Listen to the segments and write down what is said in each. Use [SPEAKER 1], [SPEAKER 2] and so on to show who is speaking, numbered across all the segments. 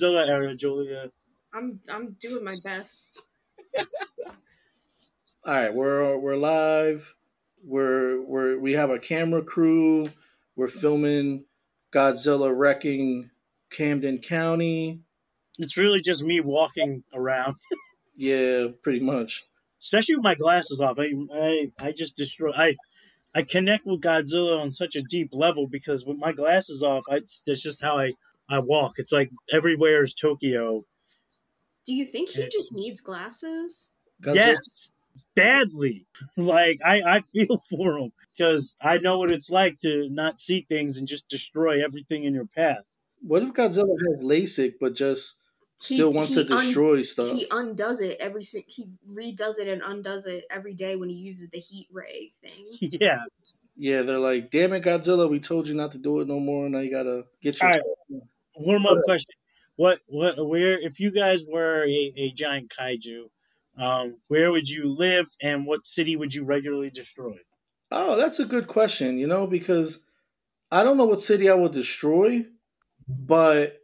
[SPEAKER 1] Godzilla era, Julia.
[SPEAKER 2] I'm I'm doing my best.
[SPEAKER 3] All right, we're we're live. We're we're we have a camera crew. We're filming Godzilla wrecking Camden County.
[SPEAKER 1] It's really just me walking around,
[SPEAKER 3] Yeah, pretty much.
[SPEAKER 1] especially with my glasses off. I I, I just destroy. I I connect with Godzilla on such a deep level because with my glasses off, I, that's just how I I walk. It's like everywhere is Tokyo.
[SPEAKER 2] Do you think he
[SPEAKER 1] Yeah.
[SPEAKER 2] just needs glasses?
[SPEAKER 1] Yes, badly. Like I, I feel for him because I know what it's like to not see things and just destroy everything in your path.
[SPEAKER 3] What if Godzilla has LASIK but just
[SPEAKER 2] He-
[SPEAKER 3] still wants to destroy stuff?
[SPEAKER 2] He undoes it every si- he redoes it and undoes it every day when he uses the heat ray thing.
[SPEAKER 1] yeah,
[SPEAKER 3] yeah, they're like, "Damn it, Godzilla! We told you not to do it no more. Now you gotta get your."
[SPEAKER 1] Warm up question. What what where if you guys were a, a giant kaiju, um, where would you live and what city would you regularly destroy?
[SPEAKER 3] Oh, that's a good question. You know, because I don't know what city I would destroy, but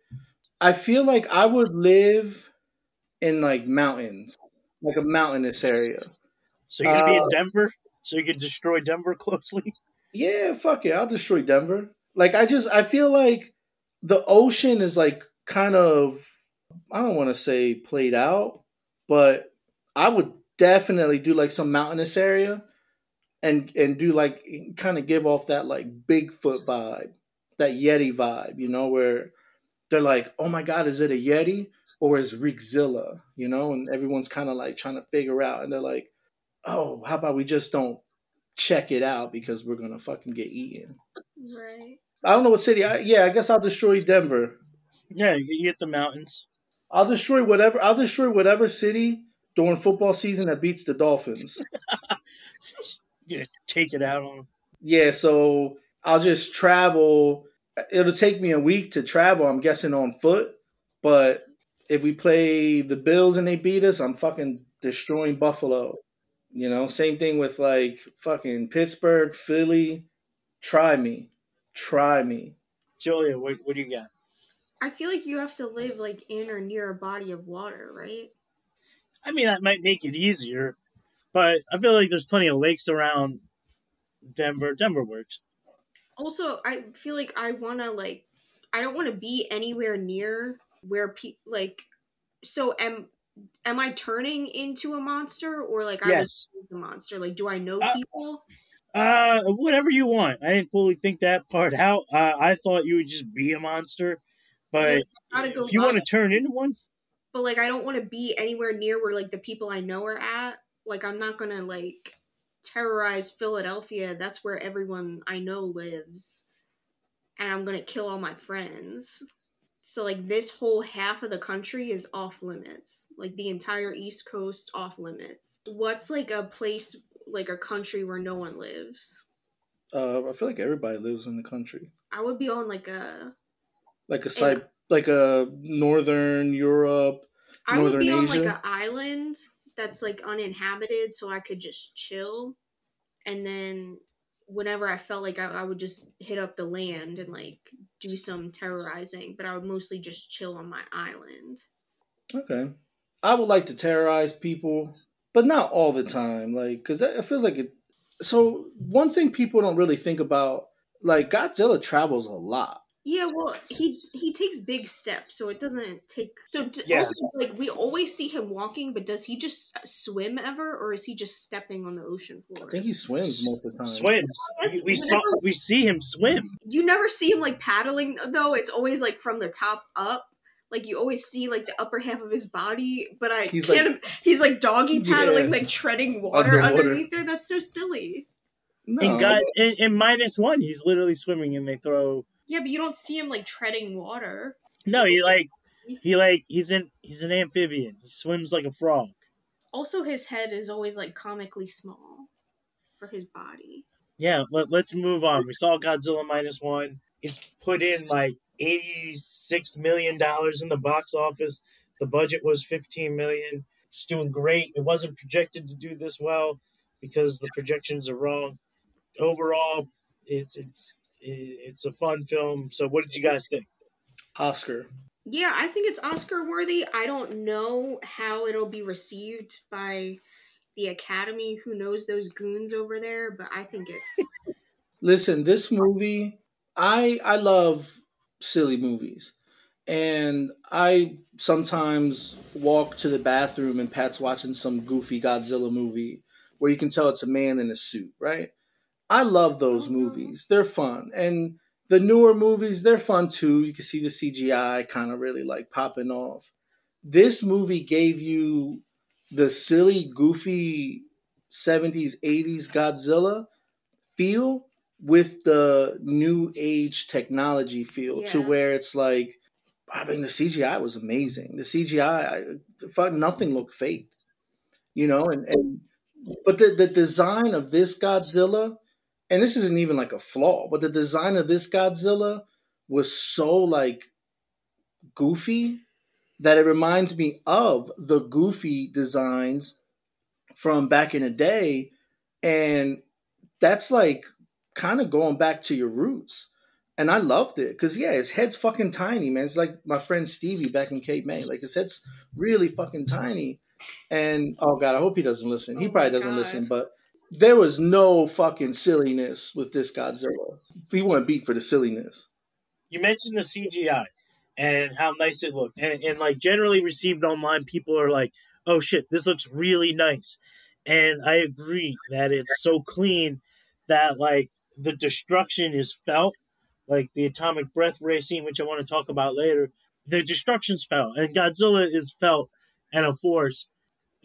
[SPEAKER 3] I feel like I would live in like mountains, like a mountainous area.
[SPEAKER 1] So you're gonna be in
[SPEAKER 3] Uh,
[SPEAKER 1] Denver, so you could destroy Denver closely.
[SPEAKER 3] Yeah, fuck it. I'll destroy Denver. Like I just I feel like the ocean is like kind of I don't want to say played out, but I would definitely do like some mountainous area and and do like kind of give off that like Bigfoot vibe, that Yeti vibe, you know, where they're like, "Oh my god, is it a Yeti or is Rickzilla?" You know, and everyone's kind of like trying to figure out and they're like, "Oh, how about we just don't check it out because we're gonna fucking get eaten.
[SPEAKER 2] Right.
[SPEAKER 3] I don't know what city. I, yeah, I guess I'll destroy Denver.
[SPEAKER 1] Yeah, you get the mountains.
[SPEAKER 3] I'll destroy whatever. I'll destroy whatever city during football season that beats the Dolphins.
[SPEAKER 1] You gonna take it out on them.
[SPEAKER 3] yeah, so I'll just travel. It'll take me a week to travel. I'm guessing on foot, but if we play the Bills and they beat us, I'm fucking destroying Buffalo. You know, same thing with like fucking Pittsburgh, Philly. Try me, try me.
[SPEAKER 1] Julia, what, what do you got?
[SPEAKER 2] I feel like you have to live like in or near a body of water, right?
[SPEAKER 1] I mean, that might make it easier, but I feel like there's plenty of lakes around Denver. Denver works.
[SPEAKER 2] Also, I feel like I want to like I don't want to be anywhere near where people like so am am I turning into a monster or like I
[SPEAKER 1] Yes.
[SPEAKER 2] was a monster? Like do I know
[SPEAKER 1] Uh,
[SPEAKER 2] people?
[SPEAKER 1] Uh, whatever you want. I didn't fully think that part out. Uh, I thought you would just be a monster, but
[SPEAKER 2] Yeah,
[SPEAKER 1] if you want to turn into one,
[SPEAKER 2] But like I don't want to be anywhere near where like the people I know are at. Like I'm not going to like terrorize Philadelphia. That's where everyone I know lives. And I'm going to kill all my friends. So like this whole half of the country is off limits. Like the entire East Coast off limits. What's like a place like a country where no one lives?
[SPEAKER 3] Uh, I feel like everybody lives in the country,
[SPEAKER 2] I would be on like a
[SPEAKER 3] like a side, like a northern Europe.
[SPEAKER 2] I would be
[SPEAKER 3] Northern
[SPEAKER 2] on like
[SPEAKER 3] Asia?
[SPEAKER 2] an island that's like uninhabited, so I could just chill. And then whenever I felt like I, I would just hit up the land and like do some terrorizing, but I would mostly just chill on my island.
[SPEAKER 3] Okay, I would like to terrorize people, but not all the time. Like, because I feel like it. So one thing people don't really think about, like Godzilla travels a lot.
[SPEAKER 2] Yeah, well, he he takes big steps, so it doesn't take. So d-
[SPEAKER 1] Yeah.
[SPEAKER 2] also, like we always see him walking, but does he just swim ever, or is he just stepping on the ocean floor?
[SPEAKER 3] I think he swims most of the time.
[SPEAKER 1] swims. We, we saw we see him swim.
[SPEAKER 2] you never see him like paddling though it's always like from the top up like you always see like the upper half of his body but i
[SPEAKER 3] He's
[SPEAKER 2] can't he's like doggy paddling
[SPEAKER 3] Yeah.
[SPEAKER 2] like treading water
[SPEAKER 3] Underwater.
[SPEAKER 2] underneath there that's so silly
[SPEAKER 3] No,
[SPEAKER 1] In, God, in, in minus one, he's literally swimming, and they throw.
[SPEAKER 2] yeah but you don't see him like treading water
[SPEAKER 1] No, he like he like he's in he's an amphibian. He swims like a frog.
[SPEAKER 2] also his head is always like comically small for his body
[SPEAKER 1] Yeah, let, let's move on. We saw Godzilla minus one. It's put in like eighty six million dollars in the box office. The budget was fifteen million. It's doing great. It wasn't projected to do this well because the projections are wrong. Overall, it's it's it's a fun film. So, what did you guys think?
[SPEAKER 3] Oscar.
[SPEAKER 2] Yeah, I think it's Oscar worthy. I don't know how it'll be received by the Academy. Who knows those goons over there? But I think it.
[SPEAKER 3] Listen, this movie, I I love silly movies. And I sometimes walk to the bathroom and Pat's watching some goofy Godzilla movie where you can tell it's a man in a suit, right? I love those mm-hmm. movies. They're fun. And the newer movies, they're fun too. You can see the CGI kind of really like popping off. This movie gave you the silly, goofy 70s, 80s Godzilla feel with the new age technology feel yeah. to where it's like, I mean, the CGI was amazing. The CGI, I, nothing looked fake, you know, and, and but the, the design of this Godzilla and this isn't even like a flaw, but the design of this Godzilla was so like goofy that it reminds me of the goofy designs from back in the day. And that's like kind of going back to your roots. And I loved it because, yeah, his head's fucking tiny, man. It's like my friend Stevie back in Cape May. Like his head's really fucking tiny. And oh, God, I hope he doesn't listen. He oh probably doesn't God. listen, but there was no fucking silliness with this Godzilla. He went beat for the silliness.
[SPEAKER 1] You mentioned the CGI and how nice it looked, and, and like generally received online, people are like, "Oh shit, this looks really nice," and I agree that it's so clean that like the destruction is felt, like the atomic breath racing, which I want to talk about later. The destruction's felt, and Godzilla is felt and a force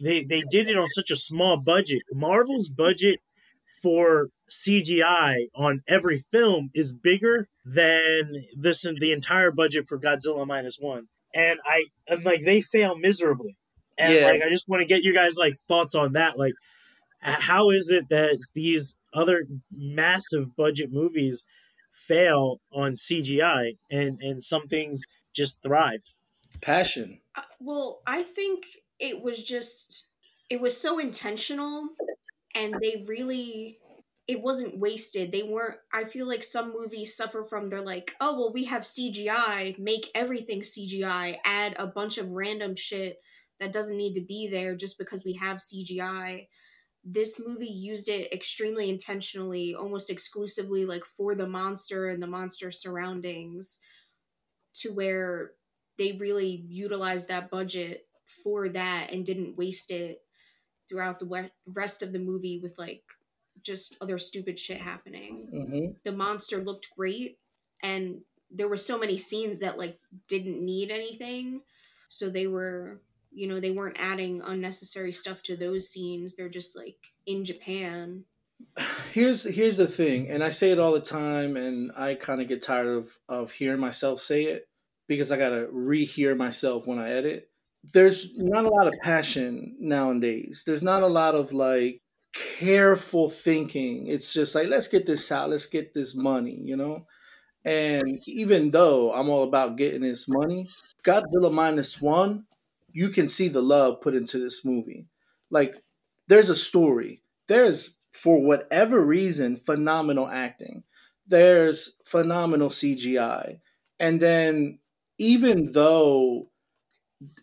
[SPEAKER 1] they they did it on such a small budget. Marvel's budget for CGI on every film is bigger than this the entire budget for Godzilla minus one. And I and like they fail miserably. And yeah. like I just want to get you guys like thoughts on that. Like how is it that these other massive budget movies fail on CGI and and some things just thrive?
[SPEAKER 3] Passion.
[SPEAKER 2] Uh, well, I think it was just it was so intentional and they really it wasn't wasted. They weren't I feel like some movies suffer from they're like, "Oh, well we have CGI, make everything CGI, add a bunch of random shit that doesn't need to be there just because we have CGI." This movie used it extremely intentionally, almost exclusively like for the monster and the monster surroundings to where they really utilized that budget for that and didn't waste it throughout the rest of the movie with like just other stupid shit happening. Mm-hmm. The monster looked great, and there were so many scenes that like didn't need anything, so they were you know they weren't adding unnecessary stuff to those scenes. They're just like in Japan.
[SPEAKER 3] Here's here's the thing, and I say it all the time, and I kind of get tired of of hearing myself say it because I gotta rehear myself when I edit there's not a lot of passion nowadays. There's not a lot of like careful thinking. It's just like, let's get this out, let's get this money, you know? And even though I'm all about getting this money, Godzilla minus one, you can see the love put into this movie. Like, there's a story. There's, for whatever reason, phenomenal acting. There's phenomenal CGI. And then, even though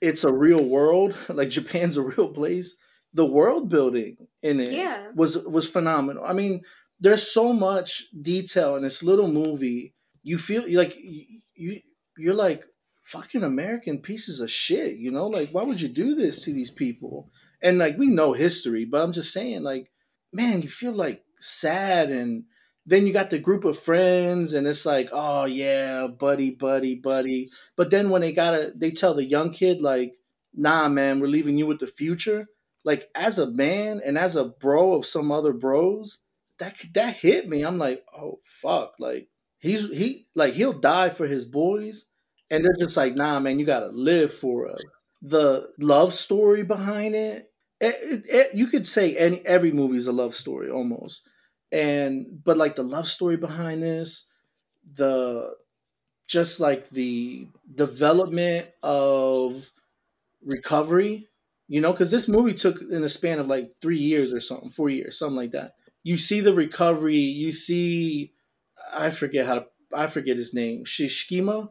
[SPEAKER 3] it's a real world, like Japan's a real place. The world building in it yeah. was was phenomenal. I mean, there's so much detail in this little movie. You feel like you you're like fucking American pieces of shit, you know? Like why would you do this to these people? And like we know history, but I'm just saying like man, you feel like sad and then you got the group of friends and it's like oh yeah buddy buddy buddy but then when they gotta they tell the young kid like nah man we're leaving you with the future like as a man and as a bro of some other bros that that hit me i'm like oh fuck like he's he like he'll die for his boys and they're just like nah man you gotta live for us the love story behind it, it, it, it you could say any every movie's a love story almost. And but like the love story behind this the just like the development of recovery you know because this movie took in a span of like three years or something four years something like that. You see the recovery you see i forget how to i forget his name shishkima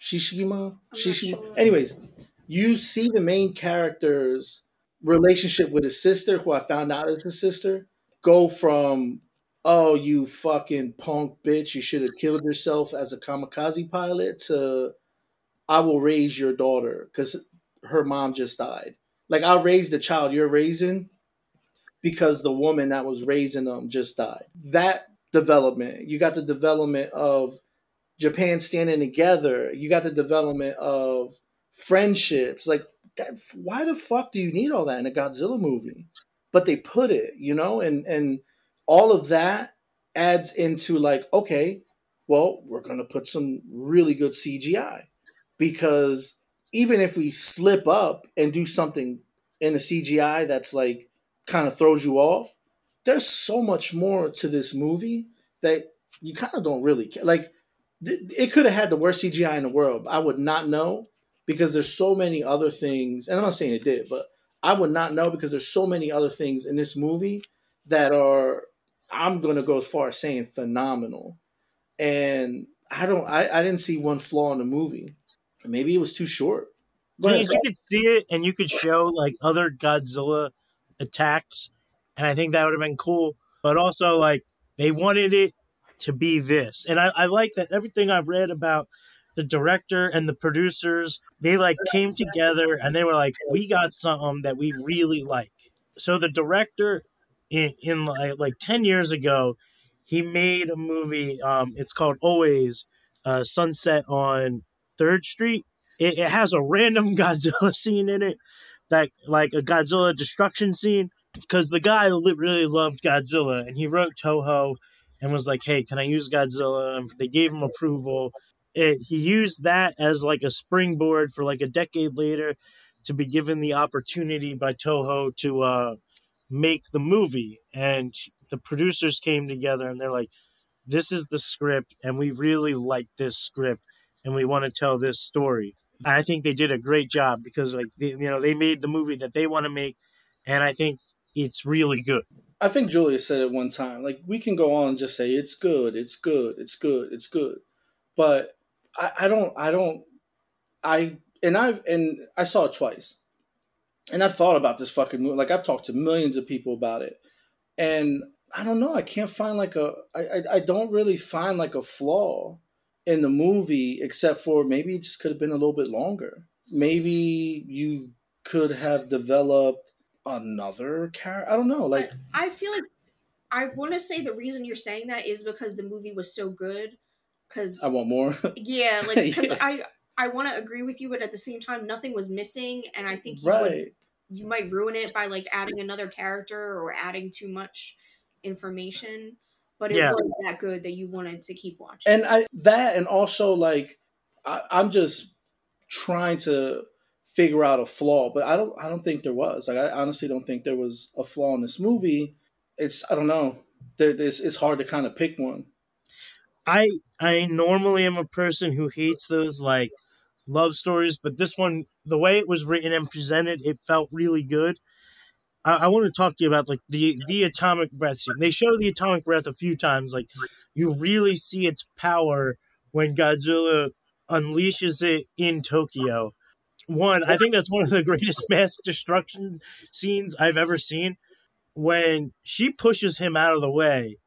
[SPEAKER 3] Shishima. Shishima.
[SPEAKER 2] sure.
[SPEAKER 3] Anyways, you see the main character's relationship with his sister, who I found out is his sister, go from oh you fucking punk bitch, you should have killed yourself as a kamikaze pilot to I will raise your daughter because her mom just died. Like I'll raise the child you're raising because the woman that was raising them just died. That development, you got the development of Japan standing together. You got the development of friendships. Like, that, why the fuck do you need all that in a Godzilla movie? But they put it, you know, and and all of that adds into like, okay, well, we're gonna put some really good CGI because even if we slip up and do something in a CGI that's like kind of throws you off, there's so much more to this movie that you kind of don't really care. Like, it could have had the worst CGI in the world. I would not know because there's so many other things, and I'm not saying it did, but I would not know because there's so many other things in this movie that are I'm gonna go as far as saying phenomenal. And I don't I, I didn't see one flaw in the movie. Maybe it was too short.
[SPEAKER 1] But you could see it and you could show like other Godzilla attacks, and I think that would have been cool. But also, like they wanted it to be this, and I, I like that everything I've read about the director and the producers, they like came together and they were like, we got something that we really like. So the director, in, in like, like ten years ago, he made a movie. Um, it's called Always uh, Sunset on Third Street. It, it has a random Godzilla scene in it, that like a Godzilla destruction scene, because the guy really loved Godzilla and he wrote Toho and was like, "Hey, can I use Godzilla?" And they gave him approval. It, he used that as like a springboard for like a decade later to be given the opportunity by Toho to uh, make the movie. And the producers came together and they're like, "This is the script, and we really like this script, and we want to tell this story." I think they did a great job because like they, you know they made the movie that they want to make, and I think it's really good.
[SPEAKER 3] I think Julia said it one time. Like we can go on and just say it's good, it's good, it's good, it's good, but I, I don't, I don't, I and I've and I saw it twice, and I've thought about this fucking movie. Like I've talked to millions of people about it, and I don't know. I can't find like a. I I, I don't really find like a flaw in the movie except for maybe it just could have been a little bit longer. Maybe you could have developed another character. I don't know. Like
[SPEAKER 2] But I feel like I want to say the reason you're saying that is because the movie was so good. Because
[SPEAKER 3] I want more.
[SPEAKER 2] yeah, like because
[SPEAKER 3] Yeah.
[SPEAKER 2] I I want to agree with you, but at the same time, nothing was missing, and I think you would
[SPEAKER 3] right.
[SPEAKER 2] you might ruin it by like adding another character or adding too much information. But it
[SPEAKER 1] Yeah.
[SPEAKER 2] was that good that you wanted to keep watching.
[SPEAKER 3] and I that and also like I, I'm just trying to figure out a flaw, but I don't I don't think there was. Like I honestly don't think there was a flaw in this movie. It's I don't know. There, it's, it's hard to kind of pick one.
[SPEAKER 1] I I normally am a person who hates those like love stories, but this one, the way it was written and presented, it felt really good. I, I want to talk to you about like the the atomic breath scene. They show the atomic breath a few times. Like you really see its power when Godzilla unleashes it in Tokyo. One, I think that's one of the greatest mass destruction scenes I've ever seen. When she pushes him out of the way,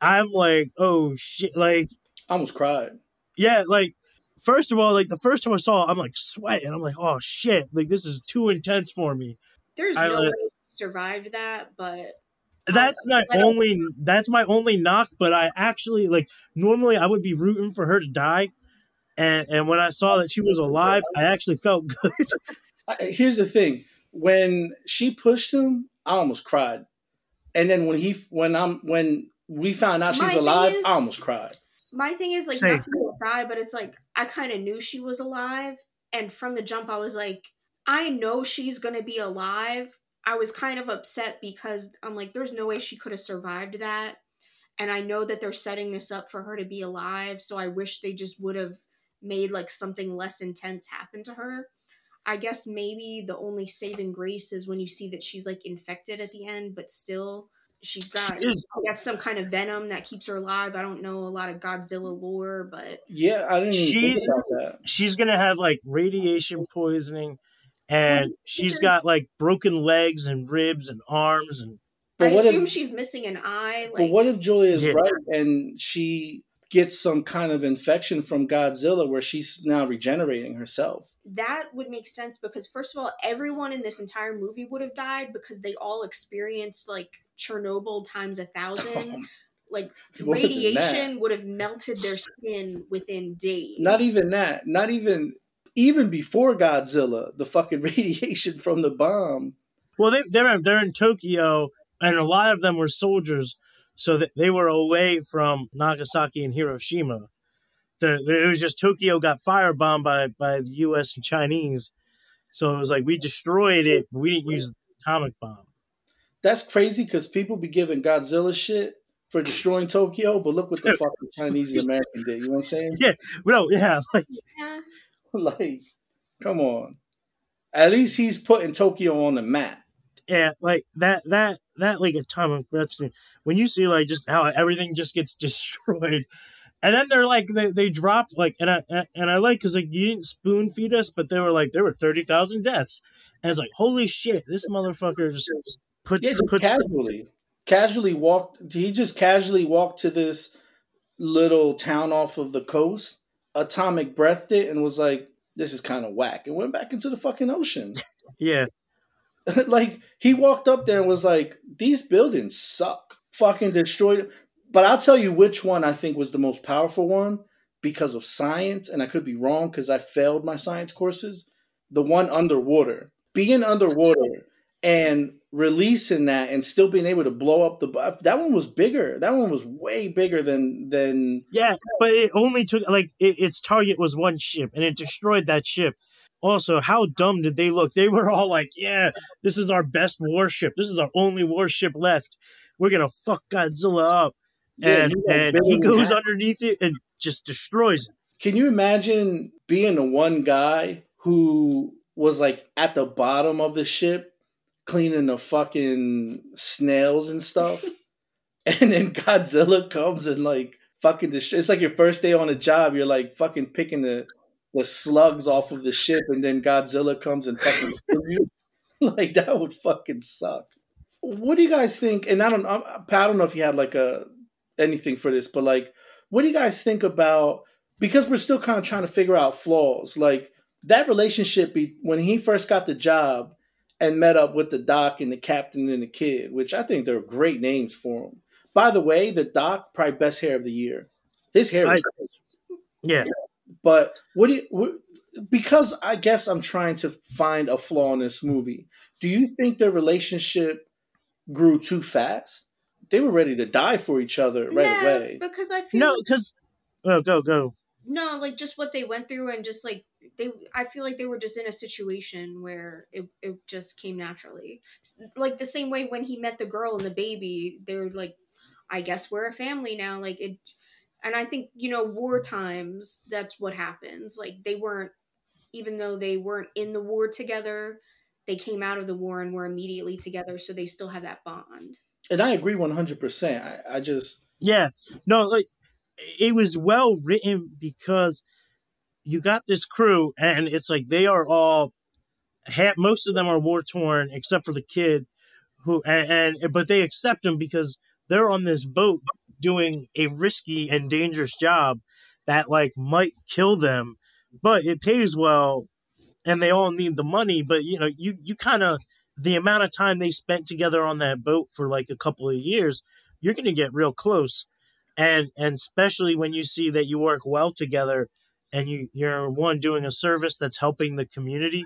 [SPEAKER 1] I'm like, oh shit! Like
[SPEAKER 3] I almost cried.
[SPEAKER 1] yeah, like first of all, like the first time I saw it, I'm like sweating. I'm like, oh shit, like this is too intense for me.
[SPEAKER 2] There's
[SPEAKER 1] I
[SPEAKER 2] no
[SPEAKER 1] like-
[SPEAKER 2] way you survived that, but
[SPEAKER 1] That's my only that's my only knock, but I actually like normally I would be rooting for her to die. And and when I saw that she was alive, I actually felt good.
[SPEAKER 3] Here's the thing: when she pushed him, I almost cried, and then when he when I'm when we found out she's
[SPEAKER 2] thing
[SPEAKER 3] alive,
[SPEAKER 2] is-
[SPEAKER 3] I almost cried.
[SPEAKER 2] my thing is like
[SPEAKER 1] Same.
[SPEAKER 2] not to cry, but it's like I kind of knew she was alive, and from the jump, I was like, I know she's gonna be alive. I was kind of upset because I'm like, there's no way she could have survived that, and I know that they're setting this up for her to be alive. So I wish they just would have made like something less intense happen to her. I guess maybe the only saving grace is when you see that she's like infected at the end, but still she's got
[SPEAKER 1] She is-
[SPEAKER 2] got some kind of venom that keeps her alive. I don't know a lot of Godzilla lore, but
[SPEAKER 3] Yeah, I didn't
[SPEAKER 1] She-
[SPEAKER 3] think about that.
[SPEAKER 1] she's gonna have like radiation poisoning, and mm-hmm.
[SPEAKER 2] she's
[SPEAKER 1] got like broken legs and ribs and arms and
[SPEAKER 3] But
[SPEAKER 2] I
[SPEAKER 3] what
[SPEAKER 2] assume
[SPEAKER 3] if
[SPEAKER 2] she's missing an eye.
[SPEAKER 3] but what if Julia is
[SPEAKER 1] Yeah.
[SPEAKER 3] right and she gets some kind of infection from Godzilla where she's now regenerating herself?
[SPEAKER 2] that would make sense because first of all, everyone in this entire movie would have died because they all experienced like Chernobyl times a thousand. Oh, like
[SPEAKER 3] More
[SPEAKER 2] radiation would have melted their skin within days.
[SPEAKER 3] Not even that. Not even even before Godzilla, the fucking radiation from the bomb.
[SPEAKER 1] well, they they're they're in Tokyo, and a lot of them were soldiers, so that they were away from Nagasaki and Hiroshima. The, the it was just Tokyo got firebombed by by the U.S. and Chinese, so it was like we destroyed it, but we didn't use the atomic bomb.
[SPEAKER 3] That's crazy because people be giving Godzilla shit for destroying Tokyo, but look what the fucking Chinese and American did. You know what I'm saying?
[SPEAKER 1] Yeah, No, yeah, like
[SPEAKER 2] Yeah.
[SPEAKER 3] like, come on. At least he's putting Tokyo on the map.
[SPEAKER 1] yeah, like that that that like atomic breath thing. When you see like just how everything just gets destroyed, and then they're like they, they drop like and I and I like because like you didn't spoon feed us, but they were like there were thirty thousand deaths, and it's like holy shit, this motherfucker just puts
[SPEAKER 3] Yeah, just
[SPEAKER 1] puts
[SPEAKER 3] casually. Casually walked he just casually walked to this little town off of the coast, atomic breathed it and was like, This is kind of whack, and went back into the fucking ocean.
[SPEAKER 1] yeah
[SPEAKER 3] like he walked up there and was like, "These buildings suck, fucking destroyed." But I'll tell you which one I think was the most powerful one because of science, and I could be wrong because I failed my science courses. The one underwater, being underwater and releasing that, and still being able to blow up the buff. that one was bigger. That one was way bigger than than
[SPEAKER 1] yeah, but it only took like it, its target was one ship, and it destroyed that ship. Also, how dumb did they look? They were all like, "Yeah, this is our best warship. This is our only warship left. We're gonna fuck Godzilla up." And
[SPEAKER 3] got
[SPEAKER 1] and he goes
[SPEAKER 3] that.
[SPEAKER 1] underneath it and just destroys it.
[SPEAKER 3] Can you imagine being the one guy who was like at the bottom of the ship cleaning the fucking snails and stuff? and then Godzilla comes and like fucking destroy. It's like your first day on a job. You're like fucking picking the the slugs off of the ship, and then Godzilla comes and fucking you. like that would fucking suck. What do you guys think? And I don't, I, I don't know if you had like a anything for this, but like, what do you guys think about? Because we're still kind of trying to figure out flaws. Like that relationship be, when he first got the job and met up with the doc and the captain and the kid, which I think they're great names for him. By the way, the doc probably best hair of the year. His hair,
[SPEAKER 1] I- Yeah,
[SPEAKER 3] but what do you? What, because I guess I'm trying to find a flaw in this movie. Do you think their relationship grew too fast? They were ready to die for each other right
[SPEAKER 2] yeah,
[SPEAKER 3] away.
[SPEAKER 2] because I feel
[SPEAKER 1] no,
[SPEAKER 2] like-
[SPEAKER 1] because oh, go go.
[SPEAKER 2] no, like just what they went through and just like they I feel like they were just in a situation where it, it just came naturally. Like the same way when he met the girl and the baby, they were like, I guess we're a family now. Like it and I think, you know, war times, that's what happens. Like they weren't even though they weren't in the war together, they came out of the war and were immediately together, so they still have that bond.
[SPEAKER 3] And I agree 100%. I, I just,
[SPEAKER 1] Yeah, no, like it was well written because you got this crew, and it's like they are all. Ha- most of them are war torn, except for the kid, who and, and but they accept him because they're on this boat doing a risky and dangerous job that like might kill them, but it pays well, and they all need the money. But you know, you you kind of the amount of time they spent together on that boat for like a couple of years, you're gonna get real close, and and especially when you see that you work well together, and you you're one doing a service that's helping the community,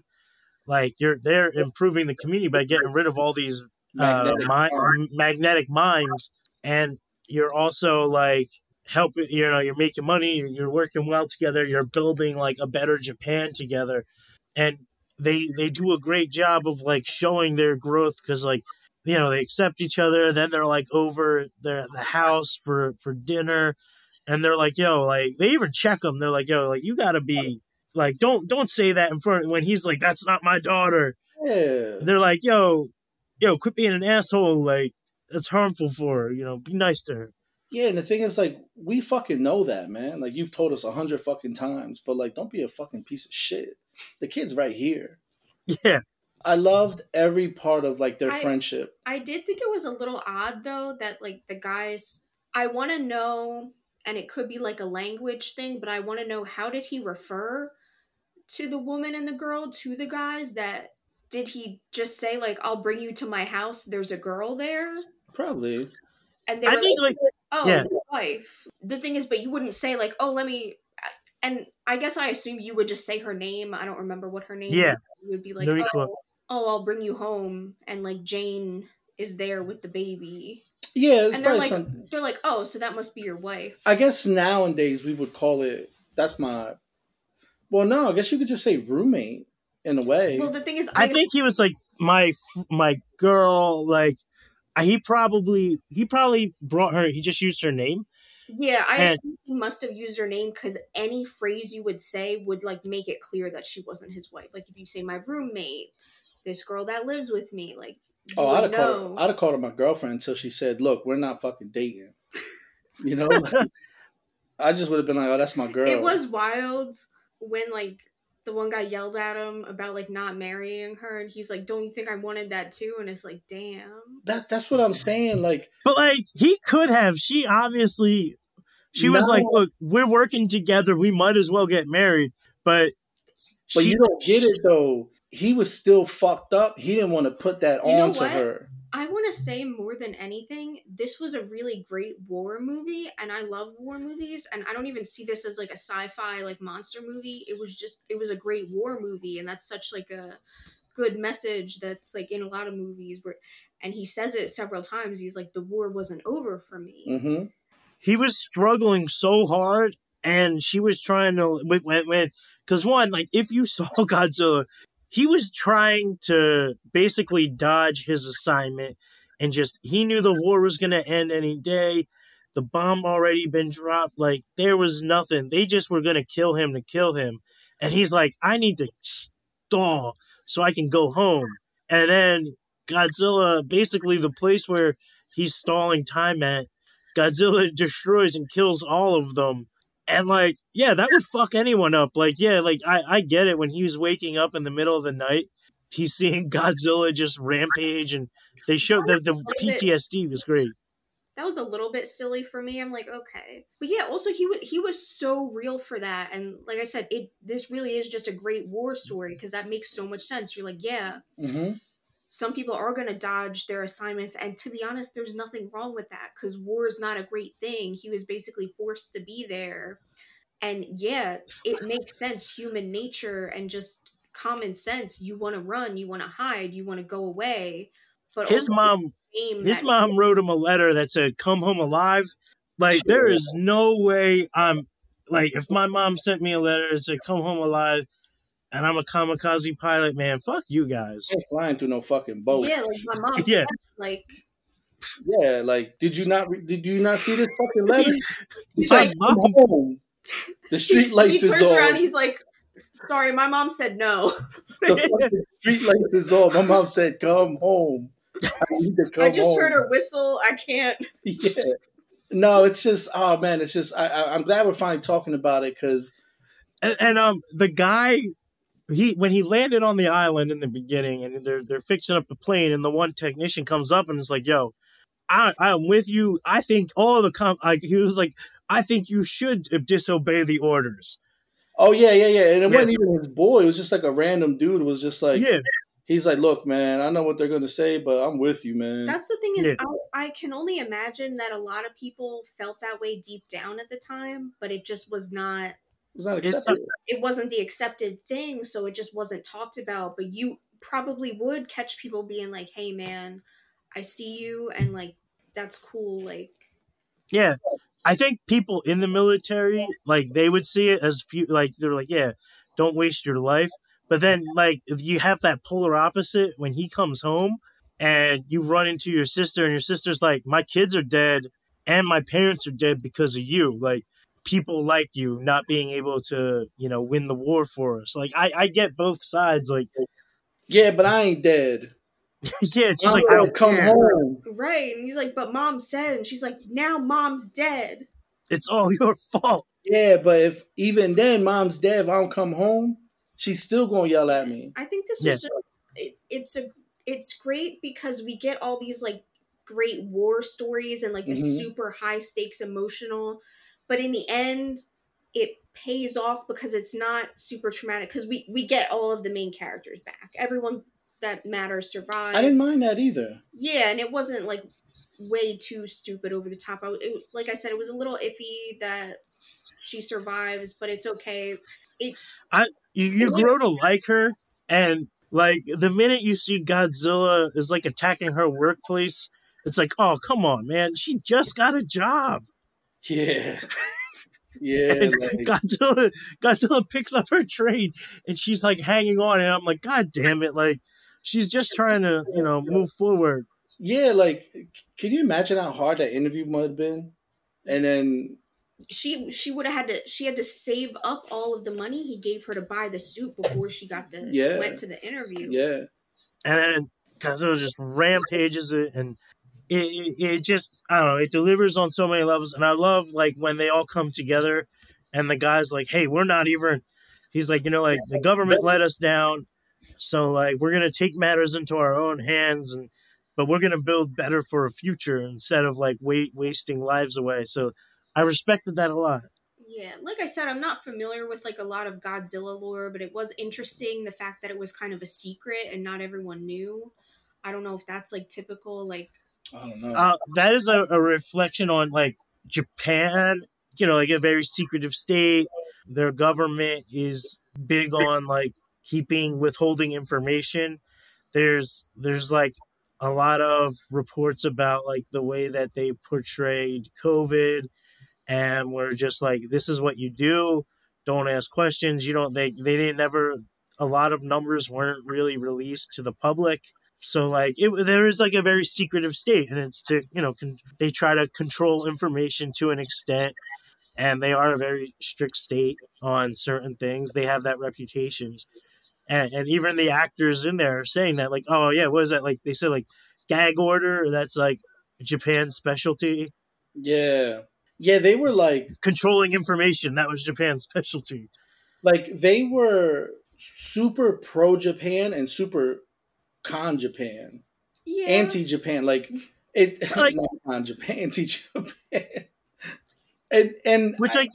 [SPEAKER 1] like you're they're improving the community by getting rid of all these uh,
[SPEAKER 3] Magnetic
[SPEAKER 1] mi- magnetic mines, and you're also like helping. You know, you're making money. You're, you're working well together. You're building like a better Japan together, and they they do a great job of like showing their growth because like you know they accept each other. Then they're like over their the house for for dinner, and they're like, yo, like they even check them. They're like, yo, like you gotta be like don't don't say that in front when he's like that's not my daughter
[SPEAKER 3] yeah.
[SPEAKER 1] they're like, yo, yo, quit being an asshole. Like, that's harmful for her. You know, be nice to her.
[SPEAKER 3] Yeah, and the thing is, like, we fucking know that, man. Like, you've told us a hundred fucking times, but like, don't be a fucking piece of shit. The kid's right here.
[SPEAKER 1] Yeah,
[SPEAKER 3] I loved every part of like their
[SPEAKER 2] I-
[SPEAKER 3] friendship.
[SPEAKER 2] I did think it was a little odd though that like the guys I want to know and it could be like a language thing but I want to know how did he refer to the woman and the girl to the guys that did he just say like I'll bring you to my house there's a girl there
[SPEAKER 3] Probably.
[SPEAKER 2] and they
[SPEAKER 1] I
[SPEAKER 2] were
[SPEAKER 1] think like
[SPEAKER 2] oh
[SPEAKER 1] yeah.
[SPEAKER 2] wife the thing is but you wouldn't say like oh let me and I guess I assume you would just say her name I don't remember what her name
[SPEAKER 1] Yeah.
[SPEAKER 2] is. you would be like
[SPEAKER 1] Noriko.
[SPEAKER 2] oh, oh I'll bring you home and like Jane is there with the baby
[SPEAKER 3] Yeah, it's
[SPEAKER 2] and they're like
[SPEAKER 3] some.
[SPEAKER 2] they're like oh so that must be your wife
[SPEAKER 3] I guess nowadays we would call it. That's my. Well, no, I guess you could just say roommate in a way.
[SPEAKER 2] well the thing is
[SPEAKER 1] I think he was like my my girl. Like Uh, he probably he probably brought her. He just used her name.
[SPEAKER 2] yeah i
[SPEAKER 1] and-
[SPEAKER 2] assume he must have used her name because any phrase you would say would like make it clear that she wasn't his wife like if you say my roommate this girl that lives with me like
[SPEAKER 3] oh, I'd have called her. I'd have called her my girlfriend until she said, "Look, we're not fucking dating." You know. I just would have been like, "Oh, that's my girl."
[SPEAKER 2] It was wild when like the one guy yelled at him about like not marrying her, and he's like, "Don't you think I wanted that too?" And it's like, damn.
[SPEAKER 3] That that's what I'm saying. Like,
[SPEAKER 1] But like he could have. She obviously she was like, "Look, we're working together. We might as well get married." But
[SPEAKER 3] but
[SPEAKER 1] she,
[SPEAKER 3] you don't get it though. He was still fucked up. He didn't want to put that
[SPEAKER 2] You
[SPEAKER 3] on to her.
[SPEAKER 2] I want to say more than anything, this was a really great war movie, and I love war movies. And I don't even see this as like a sci-fi like monster movie. It was just it was a great war movie, and that's such like a good message that's like in a lot of movies where. And he says it several times. He's like, "The war wasn't over for me."
[SPEAKER 3] hmm
[SPEAKER 1] he was struggling so hard and she was trying to when when because one like if you saw godzilla he was trying to basically dodge his assignment and just he knew the war was going to end any day. The bomb already been dropped. Like there was nothing. They just were going to kill him to kill him. And he's like i need to stall so i can go home. And then godzilla basically the place where he's stalling time at Godzilla destroys and kills all of them. And like, yeah, that would fuck anyone up. Like, yeah, like I, I get it when he was waking up in the middle of the night, he's seeing Godzilla just rampage and they showed the, the PTSD was great.
[SPEAKER 2] that was a little bit silly for me. I'm like, okay, but yeah. Also, he wa- he was so real for that, and like I said, it this really is just a great war story because that makes so much sense. You're like, yeah,
[SPEAKER 3] hmm
[SPEAKER 2] some people are gonna dodge their assignments, and to be honest, there's nothing wrong with that because war is not a great thing. He was basically forced to be there, and yeah, it makes sense, human nature, and just common sense. You want to run, you want to hide, you want to go away. But
[SPEAKER 1] His mom, his mom wrote him a letter that said, "Come home alive." Like, there is no way I'm like, if my mom sent me a letter that said, "Come home alive," and I'm a kamikaze pilot, man, fuck you guys.
[SPEAKER 3] ain't flying through no fucking boat.
[SPEAKER 2] Yeah, like my mom
[SPEAKER 1] Yeah.
[SPEAKER 2] like
[SPEAKER 3] Yeah, like did you not did you not see this fucking letter? He's
[SPEAKER 1] My
[SPEAKER 3] like,
[SPEAKER 1] mom-
[SPEAKER 3] "Come home. The street
[SPEAKER 2] he,
[SPEAKER 3] lights
[SPEAKER 2] he
[SPEAKER 3] is
[SPEAKER 2] turns
[SPEAKER 3] on.
[SPEAKER 2] around, he's like, "Sorry, my mom said no.
[SPEAKER 3] the fucking street lights is on. My mom said, "Come home." I need to come
[SPEAKER 2] I just
[SPEAKER 3] home.
[SPEAKER 2] heard her whistle. I can't."
[SPEAKER 3] yeah. No, it's just oh man, it's just I, I I'm glad we're finally talking about it because
[SPEAKER 1] and, and um the guy he when he landed on the island in the beginning and they're they're fixing up the plane and the one technician comes up and is like yo i i'm with you i think all the com like he was like i think you should disobey the orders
[SPEAKER 3] oh yeah yeah yeah, and it
[SPEAKER 1] Yeah.
[SPEAKER 3] wasn't even his boy. It was just like a random dude. Was just like
[SPEAKER 1] yeah
[SPEAKER 3] he's like, look, man, I know what they're gonna say, but I'm with you, man.
[SPEAKER 2] That's the thing is,
[SPEAKER 1] Yeah.
[SPEAKER 2] I, I can only imagine that a lot of people felt that way deep down at the time, but it just was not.
[SPEAKER 3] It's not
[SPEAKER 1] It's-
[SPEAKER 3] accepted.
[SPEAKER 2] It wasn't the accepted thing, so it just wasn't talked about. But you probably would catch people being like, "Hey, man, I see you," and like, "That's cool." Like,
[SPEAKER 1] yeah i think people in the military like they would see it as few like they're like yeah don't waste your life but then like you have that polar opposite when he comes home and you run into your sister and your sister's like my kids are dead and my parents are dead because of you like people like you not being able to you know win the war for us like i i get both sides like
[SPEAKER 3] Yeah, but I ain't dead.
[SPEAKER 1] yeah, she's
[SPEAKER 3] I'm
[SPEAKER 1] like, I don't
[SPEAKER 3] come
[SPEAKER 1] care.
[SPEAKER 3] home.
[SPEAKER 2] Right. And he's like, but mom's dead. And she's like, now mom's dead.
[SPEAKER 1] It's all your fault.
[SPEAKER 3] Yeah, but if even then mom's dead, if I don't come home, she's still gonna yell at me.
[SPEAKER 2] I think this
[SPEAKER 1] Yeah.
[SPEAKER 2] was just it, it's a it's great because we get all these like great war stories and like the
[SPEAKER 3] Mhm.
[SPEAKER 2] super high stakes emotional, but in the end it pays off because it's not super traumatic because we we get all of the main characters back. Everyone that matters survives.
[SPEAKER 3] I didn't mind that either.
[SPEAKER 2] Yeah, and it wasn't like way too stupid over the top. I, it, like I said, it was a little iffy that she survives, but it's okay. It
[SPEAKER 1] You, you grow to like her, and like the minute you see Godzilla is like attacking her workplace, it's like, oh, come on, man. She just got a job.
[SPEAKER 3] Yeah. Yeah,
[SPEAKER 1] And
[SPEAKER 3] like,
[SPEAKER 1] Godzilla, Godzilla picks up her train and she's like hanging on, and I'm like, God damn it! Like she's just trying to, you know, move forward.
[SPEAKER 3] yeah, like can you imagine how hard that interview might have been? And then
[SPEAKER 2] she she would have had to she had to save up all of the money he gave her to buy the suit before she got the
[SPEAKER 3] Yeah.
[SPEAKER 2] went to the interview.
[SPEAKER 3] yeah.
[SPEAKER 1] and then Godzilla just rampages it, and it, it, just I don't know, it delivers on so many levels, and I love like when they all come together, and the guy's like, "Hey, we're not even," he's like, you know, like the government let us down, so like we're gonna take matters into our own hands, and but we're gonna build better for a future instead of like wait wasting lives away. So I respected that a lot.
[SPEAKER 2] Yeah, like I said, I'm not familiar with like a lot of Godzilla lore, but it was interesting the fact that it was kind of a secret and not everyone knew. I don't know if that's like typical, like
[SPEAKER 3] I don't know.
[SPEAKER 1] uh, that is a, a reflection on like Japan, you know, like a very secretive state. Their government is big on like keeping withholding information. There's there's like a lot of reports about like the way that they portrayed COVID and we're just like this is what you do. Don't ask questions. You don't they they didn't never a lot of numbers weren't really released to the public. So like it, there is like a very secretive state, and it's to you know con- they try to control information to an extent, and they are a very strict state on certain things. They have that reputation, and and even the actors in there are saying that like oh yeah what is that like they said like gag order that's like Japan's specialty
[SPEAKER 3] yeah. Yeah, they were like
[SPEAKER 1] controlling information that was Japan's specialty.
[SPEAKER 3] like they were super pro Japan and super con Japan.
[SPEAKER 2] yeah,
[SPEAKER 3] Anti Japan. Like it
[SPEAKER 1] Like-
[SPEAKER 3] not con Japan, anti Japan. and and
[SPEAKER 1] which like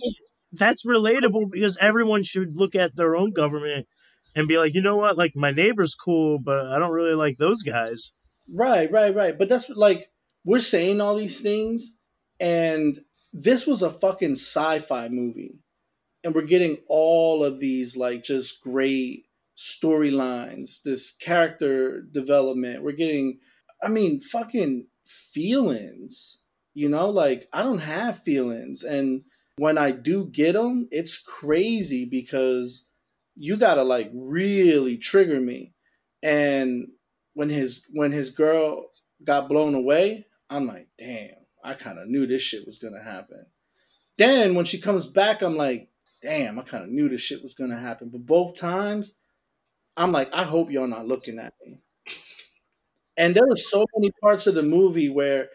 [SPEAKER 1] that's relatable because everyone should look at their own government and be like, you know what, like my neighbor's cool, but I don't really like those guys.
[SPEAKER 3] Right, right, right. But that's like we're saying all these things, and this was a fucking sci-fi movie, and we're getting all of these like just great storylines, this character development. We're getting, I mean, fucking feelings. You know, like I don't have feelings, and when I do get them, it's crazy because you gotta like really trigger me, and when his when his girl got blown away, I'm like, damn, I kind of knew this shit was gonna happen. Then when she comes back, I'm like, damn, I kind of knew this shit was gonna happen. But both times, I'm like, I hope y'all not looking at me. And there were so many parts of the movie where,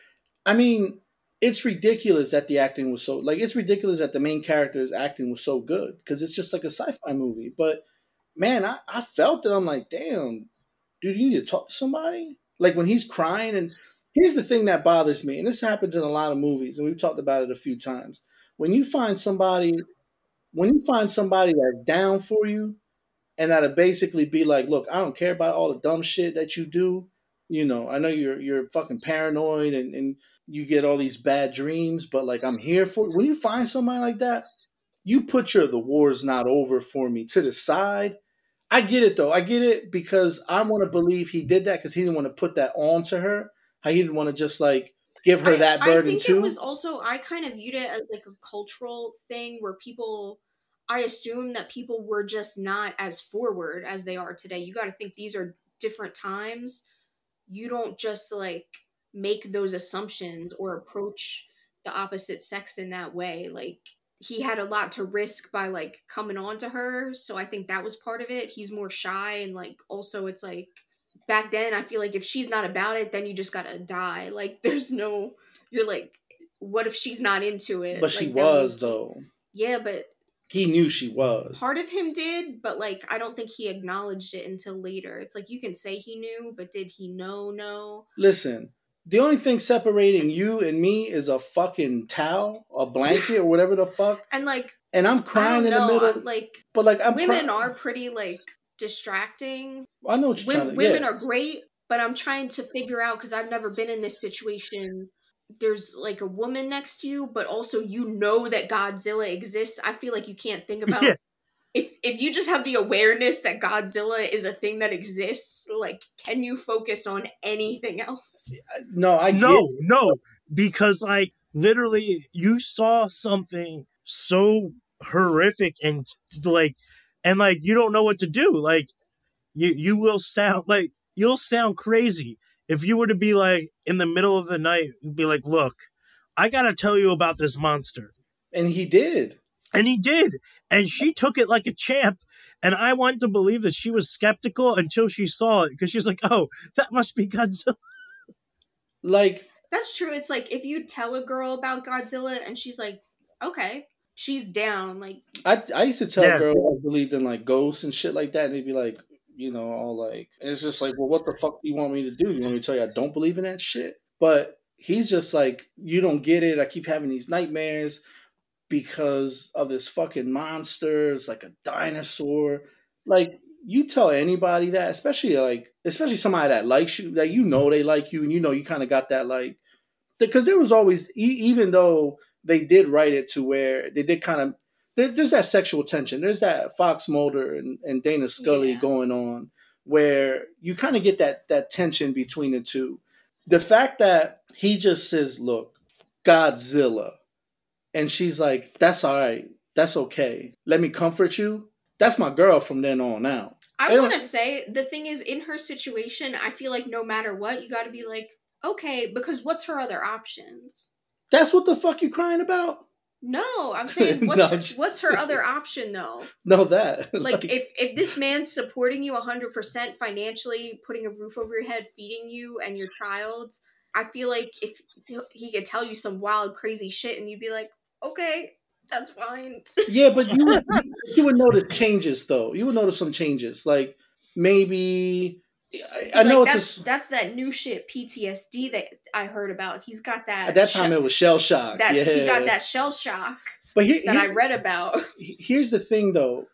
[SPEAKER 3] I mean, it's ridiculous that the acting was so like it's ridiculous that the main character's acting was so good because it's just like a sci-fi movie. But man, I, I felt it. I'm like, damn, dude, you need to talk to somebody. Like when he's crying, and here's the thing that bothers me, and this happens in a lot of movies, and we've talked about it a few times. When you find somebody, when you find somebody that's down for you, and that'll basically be like, look, I don't care about all the dumb shit that you do. You know, I know you're you're fucking paranoid and, and you get all these bad dreams, but like I'm here for when you find somebody like that, you put your the war's not over for me to the side. I get it though. I get it because I want to believe he did that because he didn't want to put that on to her. How he didn't want to just like give her
[SPEAKER 2] I,
[SPEAKER 3] that
[SPEAKER 2] I
[SPEAKER 3] burden
[SPEAKER 2] think
[SPEAKER 3] too.
[SPEAKER 2] it was also I kind of viewed it as like a cultural thing where people I assume that people were just not as forward as they are today. You got to think these are different times. You don't just like make those assumptions or approach the opposite sex in that way. Like he had a lot to risk by like coming on to her, so I think that was part of it. He's more shy and like also it's like back then I feel like if she's not about it, then you just gotta die. Like there's no you're like, what if she's not into it?
[SPEAKER 3] But she
[SPEAKER 2] Like, then
[SPEAKER 3] was though.
[SPEAKER 2] Yeah, but
[SPEAKER 3] He knew she was.
[SPEAKER 2] part of him did, but like I don't think he acknowledged it until later. It's like you can say he knew, but did he know? No.
[SPEAKER 3] Listen, the only thing separating you and me is a fucking towel, a blanket, or whatever the fuck.
[SPEAKER 2] And like
[SPEAKER 3] And I'm crying in the
[SPEAKER 2] know,
[SPEAKER 3] middle.
[SPEAKER 2] like
[SPEAKER 3] but like I'm
[SPEAKER 2] women
[SPEAKER 3] cry-
[SPEAKER 2] are pretty like distracting.
[SPEAKER 3] I know what you're trying to.
[SPEAKER 2] women
[SPEAKER 3] yeah.
[SPEAKER 2] are great, but I'm trying to figure out because I've never been in this situation. There's like a woman next to you, but also you know that Godzilla exists. I feel like you can't think about
[SPEAKER 1] Yeah.
[SPEAKER 2] if if you just have the awareness that Godzilla is a thing that exists. Like, can you focus on anything else?
[SPEAKER 3] No, I get-
[SPEAKER 1] no, no, because like literally, you saw something so horrific and like, and like you don't know what to do. Like, you you will sound like you'll sound crazy if you were to be like in the middle of the night, be like, look, I gotta tell you about this monster.
[SPEAKER 3] and he did.
[SPEAKER 1] And he did. And she took it like a champ. And I want to believe that she was skeptical until she saw it because she's like, oh, that must be Godzilla.
[SPEAKER 3] Like
[SPEAKER 2] That's true. It's like if you tell a girl about Godzilla and she's like, okay, she's down. Like,
[SPEAKER 3] I, I used to tell
[SPEAKER 1] Yeah.
[SPEAKER 3] girls I believed in like ghosts and shit like that, and they'd be like, you know, all like, it's just like, well, what the fuck do you want me to do? You want me to tell you I don't believe in that shit? But he's just like, you don't get it. I keep having these nightmares because of this fucking monster. It's like a dinosaur. Like, you tell anybody that, especially like, especially somebody that likes you, that you know they like you, and you know you kind of got that like, because there was always, even though they did write it to where they did kind of there's that sexual tension. There's that Fox Mulder and, and Dana Scully
[SPEAKER 2] Yeah.
[SPEAKER 3] going on where you kind of get that that tension between the two. The fact that he just says, "Look, Godzilla," and she's like, "That's all right. That's okay. Let me comfort you." That's my girl from then on out. I
[SPEAKER 2] want to say the thing is, in her situation, I feel like no matter what, you got to be like, okay, because what's her other options?
[SPEAKER 3] That's what the fuck you crying about?
[SPEAKER 2] No, I'm saying
[SPEAKER 3] No,
[SPEAKER 2] what's
[SPEAKER 3] I'm
[SPEAKER 2] her,
[SPEAKER 3] just-
[SPEAKER 2] what's her other option though?
[SPEAKER 3] No, that.
[SPEAKER 2] Like if if this man's supporting you 100% financially, putting a roof over your head, feeding you and your child, I feel like if he could tell you some wild crazy shit and you'd be like, "Okay, that's fine."
[SPEAKER 3] Yeah, but you would, you would notice changes though. You would notice some changes, like maybe I, I know
[SPEAKER 2] Like,
[SPEAKER 3] it's
[SPEAKER 2] that's
[SPEAKER 3] a,
[SPEAKER 2] that's that new shit PTSD that I heard about. He's got that
[SPEAKER 3] at that
[SPEAKER 2] sh-
[SPEAKER 3] time it was shell shock.
[SPEAKER 2] that
[SPEAKER 3] yeah,
[SPEAKER 2] he got that shell shock
[SPEAKER 3] But here,
[SPEAKER 2] that I read about.
[SPEAKER 3] here's the thing though,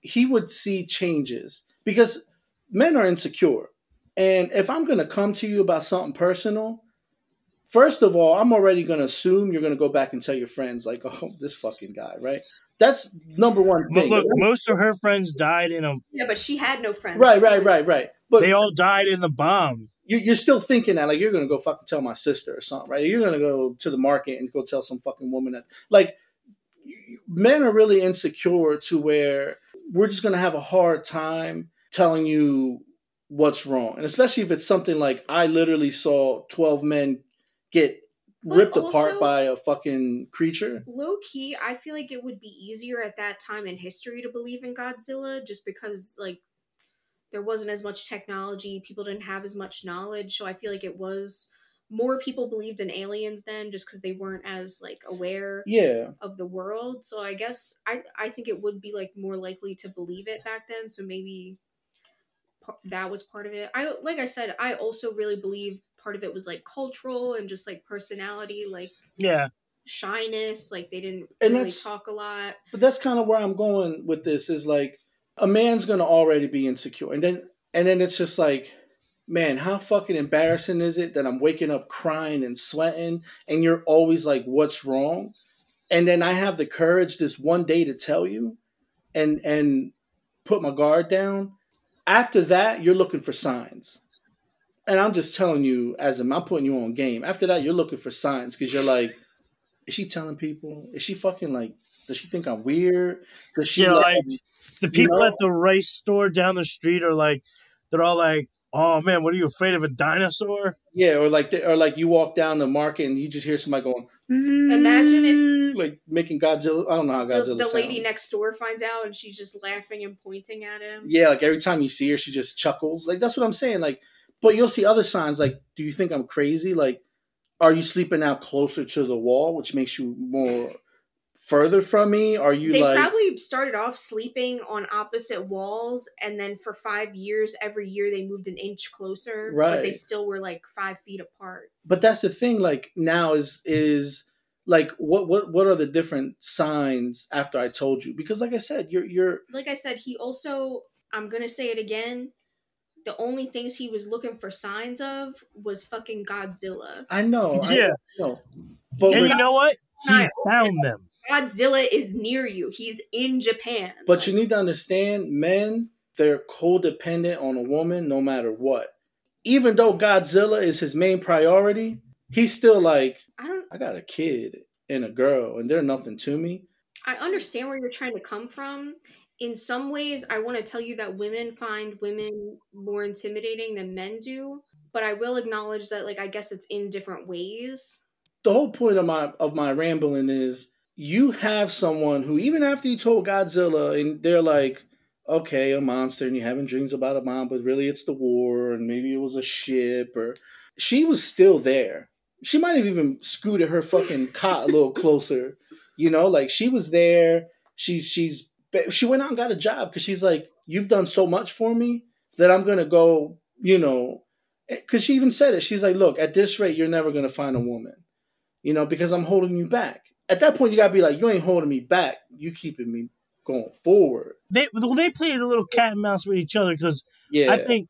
[SPEAKER 3] he would see changes because men are insecure, and if I'm gonna come to you about something personal. First of all, I'm already going to assume you're going to go back and tell your friends, like, oh, this fucking guy, right? That's number one
[SPEAKER 1] But look, most of her friends died in a.
[SPEAKER 2] Yeah, but she had no friends.
[SPEAKER 3] Right, right, right, right. But
[SPEAKER 1] They all died in the bomb.
[SPEAKER 3] you, you're still thinking that like you're gonna go fucking tell my sister or something, right? You're gonna go to the market and go tell some fucking woman that like men are really insecure to where we're just gonna have a hard time telling you what's wrong, and especially if it's something like I literally saw twelve men get
[SPEAKER 2] But
[SPEAKER 3] ripped apart by a fucking creature.
[SPEAKER 2] Low key, I feel like it would be easier at that time in history to believe in Godzilla just because, like, there wasn't as much technology, people didn't have as much knowledge, so I feel like it was more people believed in aliens then just because they weren't as, like, aware
[SPEAKER 3] Yeah,
[SPEAKER 2] of the world. So I guess I, I think it would be, like, more likely to believe it back then, so maybe that was part of it. I like I said, I also really believe part of it was like cultural and just like personality, like
[SPEAKER 1] Yeah.
[SPEAKER 2] shyness like they didn't
[SPEAKER 3] And
[SPEAKER 2] really
[SPEAKER 3] that's-
[SPEAKER 2] talk a lot
[SPEAKER 3] but that's kind of where I'm going with this. Is like a man's gonna already be insecure, and then and then it's just like, man, how fucking embarrassing is it that I'm waking up crying and sweating, and you're always like, what's wrong? And then I have the courage this one day to tell you, and and put my guard down. After that, you're looking for signs. And I'm just telling you, as a, I'm putting you on game. After that, you're looking for signs because you're like, is she telling people? Is she fucking like? Does she think I'm weird? Does she
[SPEAKER 1] Yeah,
[SPEAKER 3] like?
[SPEAKER 1] like- The people
[SPEAKER 3] know?
[SPEAKER 1] at the rice store down the street are like, they're all like, oh man, what are you afraid of a dinosaur?
[SPEAKER 3] yeah, or like, or like you walk down the market and you just hear somebody going.
[SPEAKER 2] Imagine if- mm,
[SPEAKER 3] like making Godzilla. I don't know how
[SPEAKER 2] the,
[SPEAKER 3] Godzilla
[SPEAKER 2] the lady
[SPEAKER 3] sounds.
[SPEAKER 2] next door finds out and she's just laughing and pointing at him
[SPEAKER 3] Yeah, like every time you see her, she just chuckles. Like that's what I'm saying. Like but you'll see other signs like, do you think I'm crazy? Like, are you sleeping now closer to the wall, which makes you more further from me? Are you
[SPEAKER 2] they
[SPEAKER 3] like
[SPEAKER 2] probably started off sleeping on opposite walls, and then for five years, every year they moved an inch closer. Right? But they still were like five feet apart.
[SPEAKER 3] but that's the thing like now is is like what what what are the different signs after I told you? Because like I said, you're you're
[SPEAKER 2] Like I said, he also, I'm gonna say it again. The only things he was looking for signs of was fucking Godzilla.
[SPEAKER 3] I know.
[SPEAKER 1] Yeah.
[SPEAKER 3] I know. But
[SPEAKER 1] and
[SPEAKER 3] with-
[SPEAKER 1] you know what? He
[SPEAKER 2] Not-
[SPEAKER 1] found them.
[SPEAKER 2] Godzilla is near you. He's in Japan.
[SPEAKER 3] But you need to understand, men, they're codependent on a woman no matter what. Even though Godzilla is his main priority, he's still like,
[SPEAKER 2] I don't.
[SPEAKER 3] I got a kid and a girl, and they're nothing to me.
[SPEAKER 2] I understand where you're trying to come from. In some ways, I want to tell you that women find women more intimidating than men do. But I will acknowledge that, like, I guess it's in different ways.
[SPEAKER 3] The whole point of my of my rambling is you have someone who even after you told Godzilla and they're like, okay, a monster, and you're having dreams about a mom, but really it's the war, and maybe it was a ship, or she was still there. She might have even scooted her fucking cot a little closer. You know, like she was there. She's she's she went out and got a job because she's like, you've done so much for me that I'm gonna go. You know, because she even said it. She's like, look, at this rate, you're never gonna find a woman. You know, because I'm holding you back. At that point, you gotta be like, you ain't holding me back. You keeping me going forward.
[SPEAKER 1] They well, they played a little cat and mouse with each other because
[SPEAKER 3] Yeah,
[SPEAKER 1] I think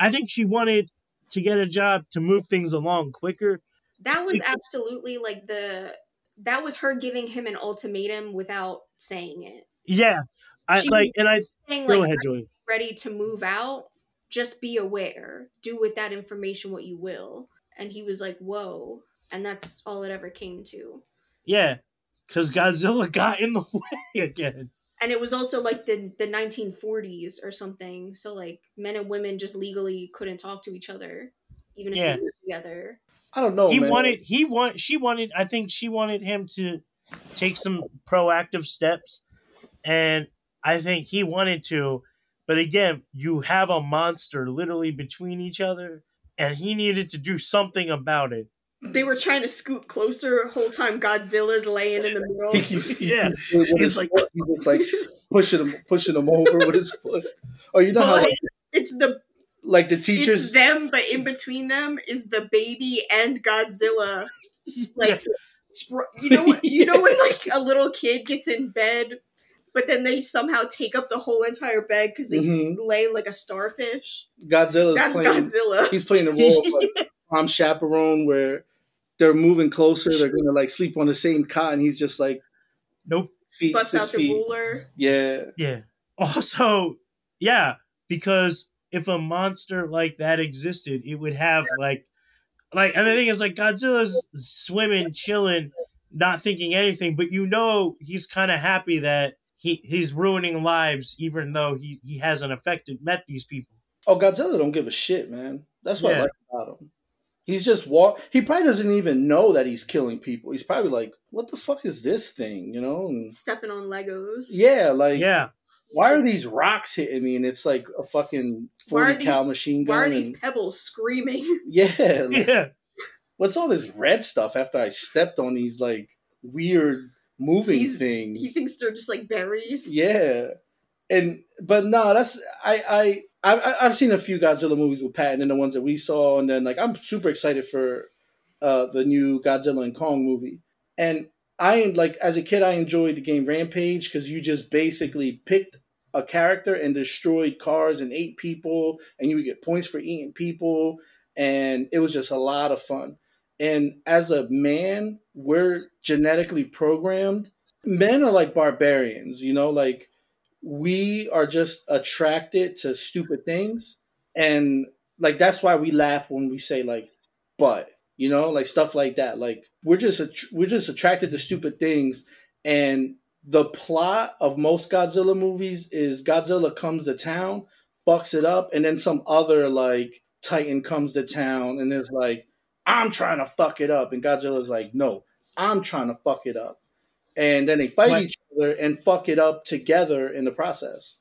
[SPEAKER 1] I think she wanted to get a job to move things along quicker.
[SPEAKER 2] That was absolutely like the. That was her giving him an ultimatum without saying it.
[SPEAKER 1] Yeah, I
[SPEAKER 2] She-
[SPEAKER 1] like, and I
[SPEAKER 2] Saying,
[SPEAKER 1] go
[SPEAKER 2] like,
[SPEAKER 1] ahead, Joey.
[SPEAKER 2] ready to move out, just be aware. Do with that information what you will. And he was like, whoa. And that's all it ever came to.
[SPEAKER 1] Yeah, because Godzilla got in the way again.
[SPEAKER 2] And it was also like the, the 1940s or something. So, like, men and women just legally couldn't talk to each other, even if
[SPEAKER 1] Yeah.
[SPEAKER 2] they were together.
[SPEAKER 3] I don't know.
[SPEAKER 1] he
[SPEAKER 3] man.
[SPEAKER 1] wanted he want she wanted I think she wanted him to take some proactive steps and I think he wanted to but again you have a monster literally between each other and he needed to do something about it
[SPEAKER 2] They were trying to scoop closer the whole time Godzilla's laying in the middle.
[SPEAKER 3] He keeps
[SPEAKER 1] Yeah.
[SPEAKER 3] with
[SPEAKER 1] He's like-
[SPEAKER 3] foot, he's just like pushing him, pushing him over with his foot. Or you know how like,
[SPEAKER 2] It's the
[SPEAKER 3] like the
[SPEAKER 2] it's
[SPEAKER 3] teachers,
[SPEAKER 2] them, but in between them is the baby and Godzilla. Like
[SPEAKER 1] Yeah.
[SPEAKER 2] you know what you know when like a little kid gets in bed but then they somehow take up the whole entire bed because they s
[SPEAKER 3] Mhm.
[SPEAKER 2] lay like a starfish
[SPEAKER 3] Godzilla's
[SPEAKER 2] that's
[SPEAKER 3] playing.
[SPEAKER 2] godzilla
[SPEAKER 3] He's playing the role of like prom chaperone where they're moving closer. They're gonna like sleep on the same cot, and he's just like
[SPEAKER 1] nope
[SPEAKER 3] feet
[SPEAKER 2] busts
[SPEAKER 3] six
[SPEAKER 2] out the
[SPEAKER 3] feet.
[SPEAKER 2] ruler
[SPEAKER 3] Yeah,
[SPEAKER 1] yeah also yeah because if a monster like that existed it would have like like and the thing is like Godzilla's swimming chilling not thinking anything but you know he's kind of happy that he he's ruining lives even though he he hasn't affected met these people
[SPEAKER 3] Oh, Godzilla don't give a shit, man. That's what I like about him. He's just walk. He probably doesn't even know that he's killing people. He's probably like, "What the fuck is this thing?" You know? And
[SPEAKER 2] stepping on legos
[SPEAKER 3] yeah, like,
[SPEAKER 1] yeah
[SPEAKER 3] why are these rocks hitting me? And it's like a fucking
[SPEAKER 2] Why are
[SPEAKER 3] forty cal
[SPEAKER 2] these-
[SPEAKER 3] machine
[SPEAKER 2] why
[SPEAKER 3] gun.
[SPEAKER 2] are these
[SPEAKER 3] and-
[SPEAKER 2] pebbles screaming
[SPEAKER 3] yeah, like,
[SPEAKER 1] yeah
[SPEAKER 3] what's all this red stuff? After I stepped on these like weird moving
[SPEAKER 2] He's-
[SPEAKER 3] things.
[SPEAKER 2] he thinks they're just like berries
[SPEAKER 3] Yeah, and but no, that's I I I I've seen a few Godzilla movies with Pat, and then the ones that we saw, and then like I'm super excited for uh the new Godzilla and Kong movie, and I like as a kid I enjoyed the game Rampage because you just basically picked a character and destroyed cars and ate people, and you would get points for eating people, and it was just a lot of fun. And as a man, we're genetically programmed. Men are like barbarians, you know, like we are just attracted to stupid things. And like that's why we laugh when we say like but you know like stuff like that. Like we're just att- we're just attracted to stupid things. And the plot of most Godzilla movies is Godzilla comes to town fucks it up and then some other like titan comes to town and is like I'm trying to fuck it up. And Godzilla's like no I'm trying to fuck it up and then they fight
[SPEAKER 1] Right.
[SPEAKER 3] each other and fuck it up together in the process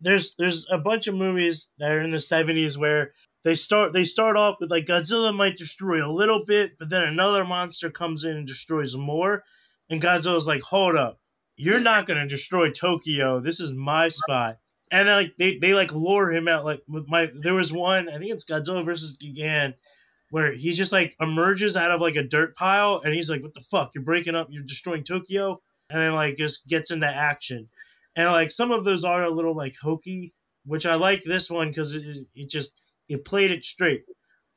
[SPEAKER 1] there's there's a bunch of movies that are in the 70s where they start they start off with like Godzilla might destroy a little bit, but then another monster comes in and destroys more, and Godzilla's like, hold up, you're not gonna destroy Tokyo. This is my spot. And like they, they like lure him out like with my there was one I think it's Godzilla versus Gigan where he just like emerges out of like a dirt pile and he's like what the fuck? You're breaking up you're destroying Tokyo? And then like just gets into action. And like some of those are a little like hokey which I like this one because it, it just it played it straight.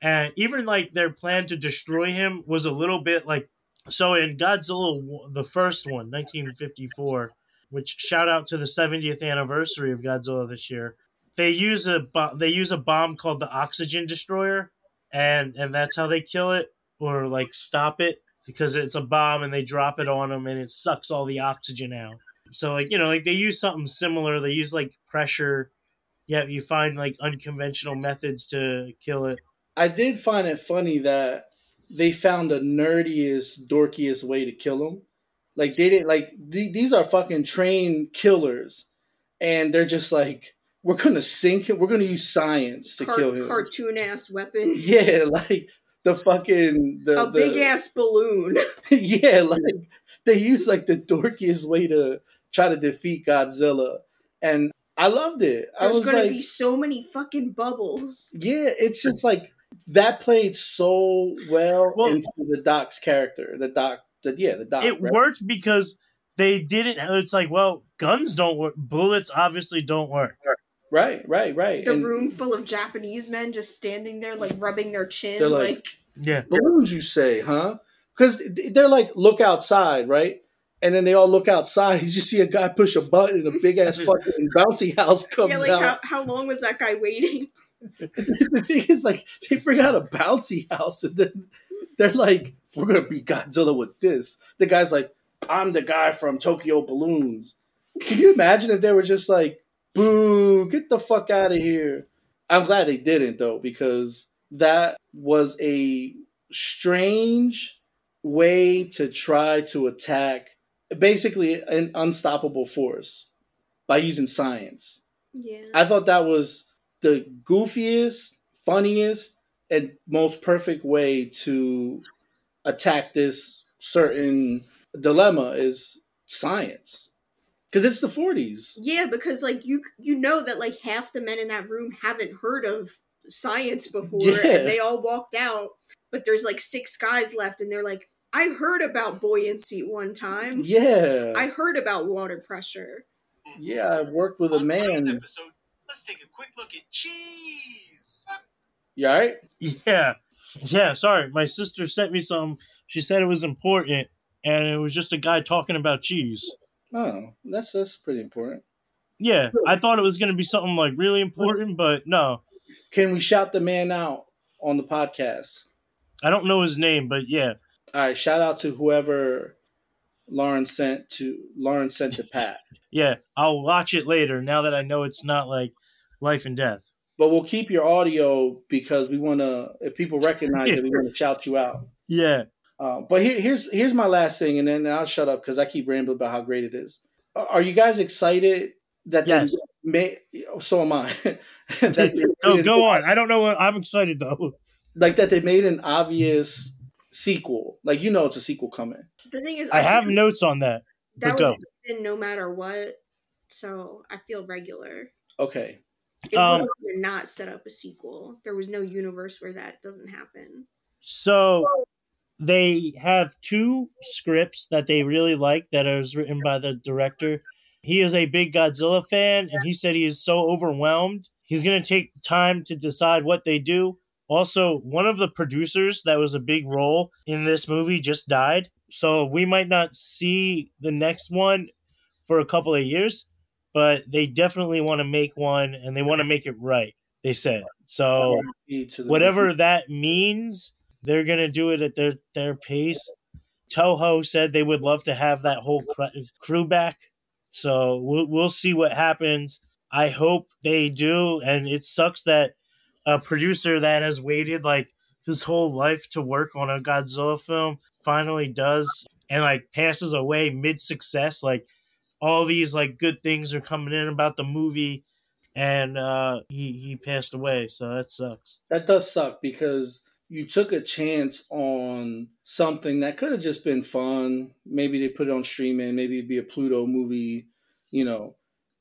[SPEAKER 1] And even like their plan to destroy him was a little bit like so in Godzilla the first one 1954 which shout out to the 70th anniversary of Godzilla this year. They use a they use a bomb called the oxygen destroyer, and and that's how they kill it or like stop it because it's a bomb and they drop it on them and it sucks all the oxygen out. So like you know like they use something similar. They use like pressure. Yeah, you find like unconventional methods to kill it.
[SPEAKER 3] I did find it funny that they found the nerdiest, dorkiest way to kill him like they didn't like th- these are fucking trained killers, and they're just like we're gonna sink him. We're gonna use science to
[SPEAKER 2] Car-
[SPEAKER 3] kill him.
[SPEAKER 2] Cartoon ass weapon.
[SPEAKER 3] Yeah, like the fucking the,
[SPEAKER 2] a big ass balloon.
[SPEAKER 3] yeah, like they use like the dorkiest way to try to defeat Godzilla, and I loved it.
[SPEAKER 2] There's
[SPEAKER 3] I was
[SPEAKER 2] gonna
[SPEAKER 3] like,
[SPEAKER 2] be so many fucking bubbles.
[SPEAKER 3] yeah, it's just like that played so well,
[SPEAKER 1] Well-
[SPEAKER 3] into the Doc's character. The Doc, the yeah, the Doc.
[SPEAKER 1] it
[SPEAKER 3] right?
[SPEAKER 1] worked because they didn't. It's like, well, guns don't work. Bullets obviously don't work.
[SPEAKER 3] Right, right, right.
[SPEAKER 2] The
[SPEAKER 3] And
[SPEAKER 2] room full of Japanese men just standing there, like rubbing their chin,
[SPEAKER 3] They're
[SPEAKER 2] like,
[SPEAKER 3] like-
[SPEAKER 1] Yeah,
[SPEAKER 3] balloons, you say, huh? Because they're like, look outside, right? And then they all look outside. You just see a guy push a button, and a big ass fucking bouncy house comes
[SPEAKER 2] yeah, like
[SPEAKER 3] out.
[SPEAKER 2] how, how long was that guy waiting?
[SPEAKER 3] the thing is, like, they bring out a bouncy house, and then they're like, "We're gonna beat Godzilla with this." The guy's like, "I'm the guy from Tokyo Balloons." Can you imagine if they were just like, "Boo, get the fuck out of here"? I'm glad they didn't though, because that was a strange way to try to attack basically an unstoppable force by using science.
[SPEAKER 2] Yeah.
[SPEAKER 3] I thought that was the goofiest, funniest, and most perfect way to attack this certain dilemma is science. Because it's the 40s.
[SPEAKER 2] Yeah, because like you you know that like half the men in that room haven't heard of science before
[SPEAKER 3] Yeah.
[SPEAKER 2] and they all walked out, but there's like six guys left and they're like, I heard about buoyancy one time.
[SPEAKER 3] Yeah.
[SPEAKER 2] I heard about water pressure.
[SPEAKER 3] yeah, I worked with a
[SPEAKER 4] On today's
[SPEAKER 3] man.
[SPEAKER 4] episode, let's take a quick look at cheese.
[SPEAKER 3] You all right?
[SPEAKER 1] yeah, yeah. Sorry, my sister sent me some. She said it was important, and it was just a guy talking about cheese.
[SPEAKER 3] Oh, that's that's pretty important.
[SPEAKER 1] Yeah, I thought it was going to be something like really important, but no,
[SPEAKER 3] Can we shout the man out on the podcast?
[SPEAKER 1] I don't know his name, but yeah,
[SPEAKER 3] All right, shout out to whoever Lauren sent to Lauren sent to Pat.
[SPEAKER 1] yeah. I'll watch it later now that I know it's not like life and death.
[SPEAKER 3] But we'll keep your audio because we want to. If people recognize it, we want to shout you out.
[SPEAKER 1] Yeah,
[SPEAKER 3] Uh, but here, here's here's my last thing, and then I'll shut up because I keep rambling about how great it is. Are are you guys excited that
[SPEAKER 1] Yes.
[SPEAKER 3] they made? So am I. that they
[SPEAKER 1] go
[SPEAKER 3] made
[SPEAKER 1] go on. I don't know. What, I'm excited though.
[SPEAKER 3] Like that they made an obvious sequel. Like you know, it's a sequel coming.
[SPEAKER 2] The thing is
[SPEAKER 1] I have notes on that.
[SPEAKER 2] that
[SPEAKER 1] but
[SPEAKER 2] was
[SPEAKER 1] go.
[SPEAKER 2] in no matter what, so I feel regular.
[SPEAKER 3] Okay.
[SPEAKER 2] It
[SPEAKER 1] Um,
[SPEAKER 2] would not set up a sequel. There was no universe where that doesn't happen.
[SPEAKER 1] So they have two scripts that they really like that is written by the director. He is a big Godzilla fan, and he said he is so overwhelmed. He's going to take time to decide what they do. Also, one of the producers that was a big role in this movie just died. So we might not see the next one for a couple of years, but they definitely want to make one and they want to make it right, they said. So whatever that means, they're gonna do it at their their pace. Toho said they would love to have that whole crew back, so we'll we'll see what happens. I hope they do, and it sucks that a producer that has waited like his whole life to work on a Godzilla film finally does and like passes away mid success. Like all these like good things are coming in about the movie, and uh, he he passed away. So that sucks.
[SPEAKER 3] That does suck because you took a chance on something that could have just been fun. Maybe they put it on streaming. Maybe it'd be a Pluto movie, you know.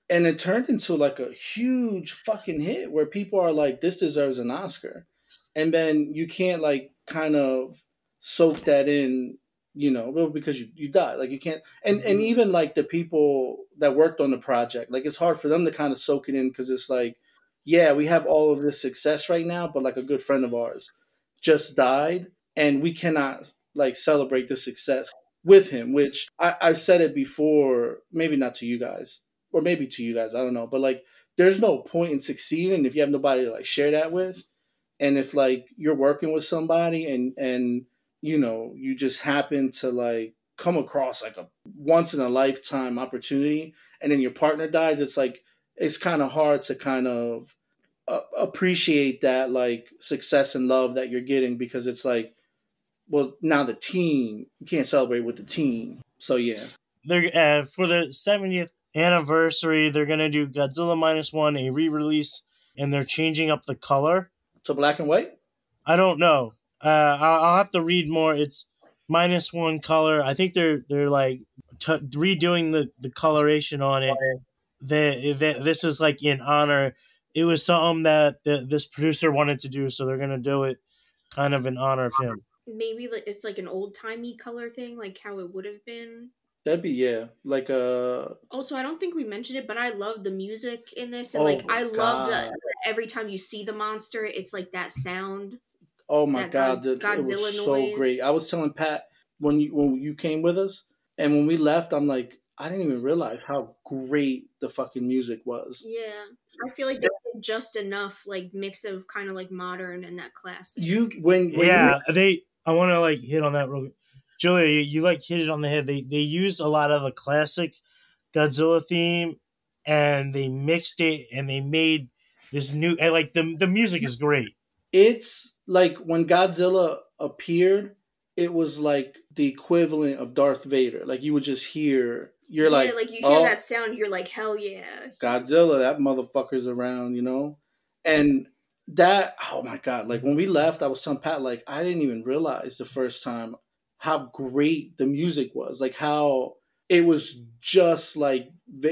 [SPEAKER 3] And it turned into like a huge fucking hit where people are like, "This deserves an Oscar," and then you can't like kind of soak that in you know well, because you, you died like you can't and and mm-hmm. even like the people that worked on the project like it's hard for them to kind of soak it in because it's like yeah we have all of this success right now but like a good friend of ours just died and we cannot like celebrate the success with him which I, i've said it before maybe not to you guys or maybe to you guys i don't know but like there's no point in succeeding if you have nobody to like share that with. And if like you're working with somebody and and you know you just happen to like come across like a once in a lifetime opportunity and then your partner dies it's like it's kind of hard to kind of appreciate that like success and love that you're getting because it's like well now the team you can't celebrate with the team so yeah
[SPEAKER 1] They're uh, for the 70th anniversary. They're gonna do Godzilla minus one, a re-release, and they're changing up the color.
[SPEAKER 3] to black and white
[SPEAKER 1] I don't know. Uh, I'll, I'll have to read more. It's minus one color. I think they're they're like t- redoing the the coloration on it. They, they, this is like in honor. It was something that the, this producer wanted to do, so they're gonna do it kind of in honor of him.
[SPEAKER 2] Maybe it's like an old timey color thing, like how it would have been.
[SPEAKER 3] that'd be yeah like uh
[SPEAKER 2] Also, I don't think we mentioned it, but I love the music in this, and
[SPEAKER 3] Oh
[SPEAKER 2] like I love
[SPEAKER 3] God.
[SPEAKER 2] that every time you see the monster, it's like that sound.
[SPEAKER 3] Oh my god,
[SPEAKER 2] Goz-
[SPEAKER 3] the, it was
[SPEAKER 2] Godzilla
[SPEAKER 3] so
[SPEAKER 2] noise.
[SPEAKER 3] great. I was telling Pat when you when you came with us, and when we left, I'm like, I didn't even realize how great the fucking music was.
[SPEAKER 2] Yeah, I feel like they did just enough like mix of kind of like modern and that classic.
[SPEAKER 3] You when, when
[SPEAKER 1] yeah, they. I want to like hit on that real quick. Julia, you, you like hit it on the head. They they used a lot of the classic Godzilla theme, and they mixed it, and they made this new. And like the the music is great.
[SPEAKER 3] it's like when Godzilla appeared, it was like the equivalent of Darth Vader. Like you would just hear, you're like,
[SPEAKER 2] yeah, like you hear
[SPEAKER 3] oh,
[SPEAKER 2] that sound, you're like, hell yeah.
[SPEAKER 3] Godzilla, that motherfucker's around, you know? And that, oh my God, like when we left, I was telling Pat, like, I didn't even realize the first time how great the music was. Like how it was just like,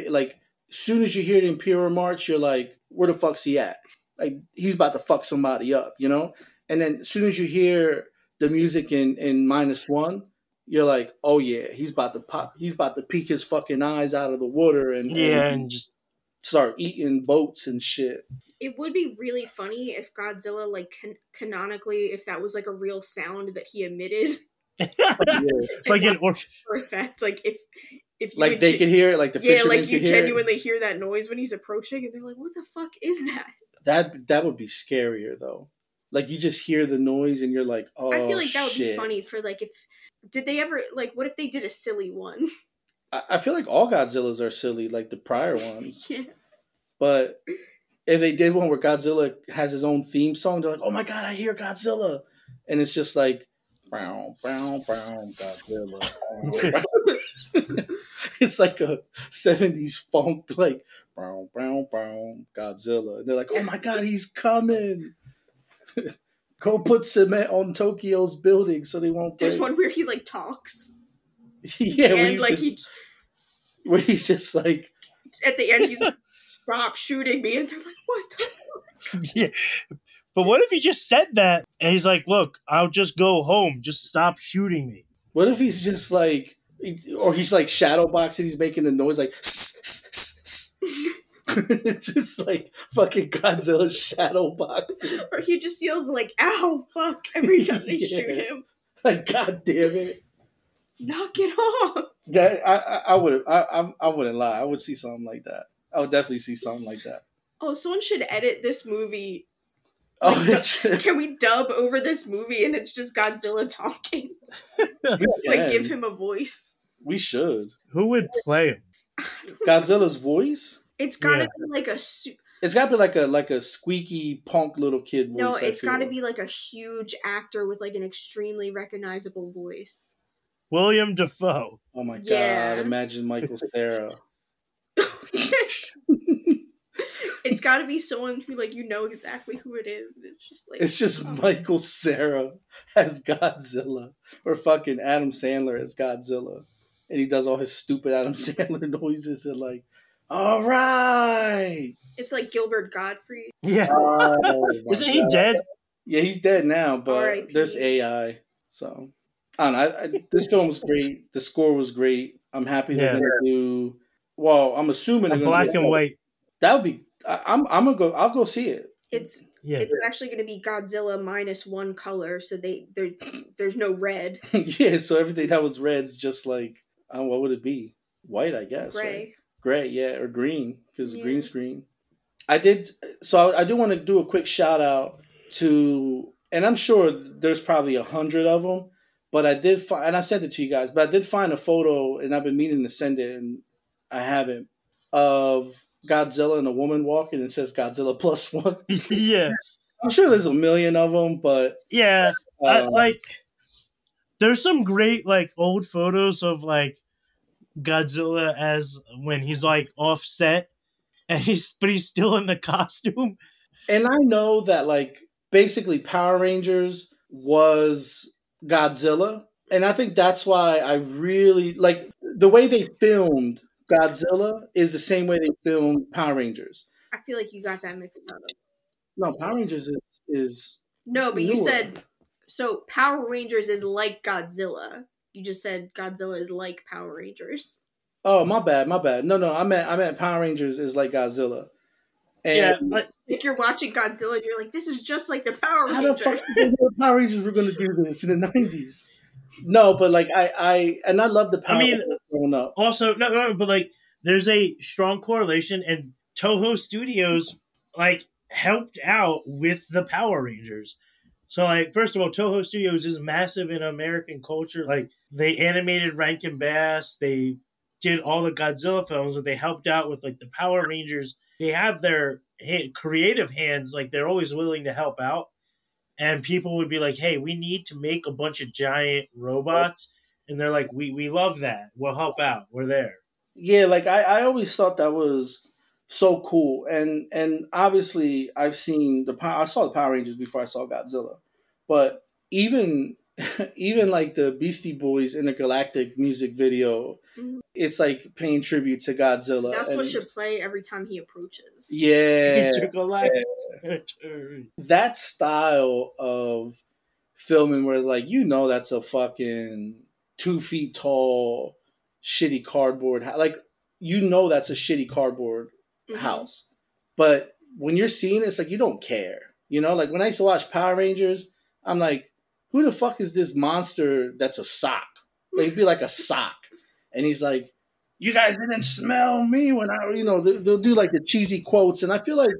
[SPEAKER 3] like, soon as you hear the Imperial March, you're like, where the fuck's he at? Like, he's about to fuck somebody up, you know? And then as soon as you hear the music in, in minus one, you're like, oh yeah, he's about to pop, he's about to peek his fucking eyes out of the water and,
[SPEAKER 1] Yeah,
[SPEAKER 3] and
[SPEAKER 1] and just
[SPEAKER 3] start eating boats and shit.
[SPEAKER 2] It would be really funny if Godzilla, like can- canonically, if that was like a real sound that he emitted
[SPEAKER 1] like an or-
[SPEAKER 2] for effect. Like if if you
[SPEAKER 3] Like
[SPEAKER 2] would
[SPEAKER 3] they
[SPEAKER 2] ge-
[SPEAKER 3] could hear it, like the
[SPEAKER 2] yeah, like you
[SPEAKER 3] could hear
[SPEAKER 2] genuinely hear that noise when he's approaching, and they're like, "What the fuck is that?"
[SPEAKER 3] That that would be scarier though. Like you just hear the noise and you're like, oh,
[SPEAKER 2] I feel like oh, that would be funny for like if did they ever like what if they did a silly one?
[SPEAKER 3] I, I feel like all Godzillas are silly, like the prior ones.
[SPEAKER 2] yeah.
[SPEAKER 3] But if they did one where Godzilla has his own theme song, they're like, oh my god, I hear Godzilla, and it's just like, brown, brown, brown, Godzilla. it's like a '70s funk, like brown, brown, brown, Godzilla. And they're like, oh my god, he's coming. Go put cement on Tokyo's building so they won't break.
[SPEAKER 2] There's one where he like talks,
[SPEAKER 3] yeah, where
[SPEAKER 2] and
[SPEAKER 3] he's,
[SPEAKER 2] like
[SPEAKER 3] just, where he's just like,
[SPEAKER 2] at the end he's like, "Stop shooting me," and they're like, "What?" the fuck?"
[SPEAKER 1] yeah. But what if he just said that and he's like, "Look, I'll just go home. Just stop shooting me."
[SPEAKER 3] What if he's just like, or he's like shadow boxing, he's making the noise like, it's just like fucking Godzilla shadow boxing.
[SPEAKER 2] Or he just yells like, "Ow, fuck!" every time they
[SPEAKER 3] Yeah.
[SPEAKER 2] shoot him.
[SPEAKER 3] Like, god damn it.
[SPEAKER 2] Knock it off.
[SPEAKER 3] That I I, I would I, I I wouldn't lie. I would see something like that. I would definitely see something like that.
[SPEAKER 2] Oh, someone should edit this movie.
[SPEAKER 3] Oh,
[SPEAKER 2] Like,
[SPEAKER 3] it's,
[SPEAKER 2] Can we dub over this movie and it's just Godzilla talking? Like, give him a voice.
[SPEAKER 3] we should.
[SPEAKER 1] Who would play him?
[SPEAKER 3] Godzilla's voice.
[SPEAKER 2] It's gotta
[SPEAKER 1] Yeah.
[SPEAKER 2] be like a su-
[SPEAKER 3] It's got to be like a like a squeaky punk little kid voice.
[SPEAKER 2] no. it's gotta be like a huge actor with like an extremely recognizable voice.
[SPEAKER 1] William Dafoe.
[SPEAKER 3] Oh my
[SPEAKER 2] Yeah.
[SPEAKER 3] god! Imagine Michael Cera.
[SPEAKER 2] It's got to be someone who like you know exactly who it is, and it's just like
[SPEAKER 3] It's just
[SPEAKER 2] oh.
[SPEAKER 3] Michael Cera as Godzilla or fucking Adam Sandler as Godzilla. And he does all his stupid Adam Sandler noises and like, all right.
[SPEAKER 2] It's like Gilbert Gottfried.
[SPEAKER 1] Yeah.
[SPEAKER 3] Oh,
[SPEAKER 1] Isn't he
[SPEAKER 3] God.
[SPEAKER 1] dead?
[SPEAKER 3] Yeah, he's dead now, but
[SPEAKER 2] R.I.P..
[SPEAKER 3] there's AI. So I don't know. I, I, this film was great. The score was great. I'm happy they're
[SPEAKER 1] Yeah.
[SPEAKER 3] gonna do. Well, I'm assuming
[SPEAKER 1] A black
[SPEAKER 3] do-
[SPEAKER 1] and white.
[SPEAKER 3] That would be. I, I'm. I'm gonna go. I'll go see it.
[SPEAKER 2] It's
[SPEAKER 1] Yeah.
[SPEAKER 2] it's actually going to be Godzilla minus one color, so they there there's no red,
[SPEAKER 3] yeah. So everything that was red's just like. Uh, what would it be? White, I guess. right?
[SPEAKER 2] Gray.
[SPEAKER 3] Gray, yeah, or green because
[SPEAKER 2] Yeah.
[SPEAKER 3] green screen. I did. So I, I do want to do a quick shout out to, and I'm sure there's probably a hundred of them, but I did find, and I sent it to you guys, but I did find a photo, and I've been meaning to send it, and I haven't, of Godzilla and a woman walking. and It says Godzilla plus one.
[SPEAKER 1] yeah.
[SPEAKER 3] I'm sure there's a million of them, but
[SPEAKER 1] Yeah. I,
[SPEAKER 3] uh,
[SPEAKER 1] like, there's some great like old photos of like Godzilla as when he's like offset, and he's but he's still in the costume.
[SPEAKER 3] And I know that like basically Power Rangers was Godzilla. And I think that's why I really like the way they filmed Godzilla is the same way they filmed Power Rangers.
[SPEAKER 2] I feel like you got that mixed up.
[SPEAKER 3] No, Power Rangers is, is
[SPEAKER 2] No, but you said so. Power Rangers is like Godzilla. You just said Godzilla is like Power Rangers.
[SPEAKER 3] oh my bad, my bad. No, no, I meant I meant Power Rangers is like Godzilla. And
[SPEAKER 1] yeah. Like,
[SPEAKER 2] Like you're watching Godzilla, and you're like, this is just like the Power Rangers.
[SPEAKER 3] how the fuck did the Power Rangers were gonna do this in the nineties? No, but like I, I and I love the Power
[SPEAKER 1] I mean-
[SPEAKER 3] Rangers growing up.
[SPEAKER 1] also no, no, but like there's a strong correlation, and Toho Studios like helped out with the Power Rangers. So like first of all, Toho Studios is massive in American culture. Like they animated Rankin Bass, they did all the Godzilla films, but they helped out with like the Power Rangers. They have their ha- creative hands, like they're always willing to help out. And people would be like, "Hey, we need to make a bunch of giant robots," and they're like, "We we love that. We'll help out. We're there."
[SPEAKER 3] Yeah, like I, I always thought that was so cool, and and obviously I've seen the Power. I saw the Power Rangers before I saw Godzilla, but even even like the Beastie Boys intergalactic music video,
[SPEAKER 2] Mhm.
[SPEAKER 3] it's like paying tribute to Godzilla.
[SPEAKER 2] That's what should play every time he approaches.
[SPEAKER 3] yeah,
[SPEAKER 1] Intergalactic turn.
[SPEAKER 3] that style of filming where like you know that's a fucking two feet tall shitty cardboard like you know that's a shitty cardboard
[SPEAKER 2] Mhm.
[SPEAKER 3] house but when you're seeing it, it's like you don't care you know like when i used to watch power rangers i'm like who the fuck is this monster that's a sock like it'd be like a sock and he's like you guys didn't smell me when i you know they'll, they'll do like the cheesy quotes and i feel like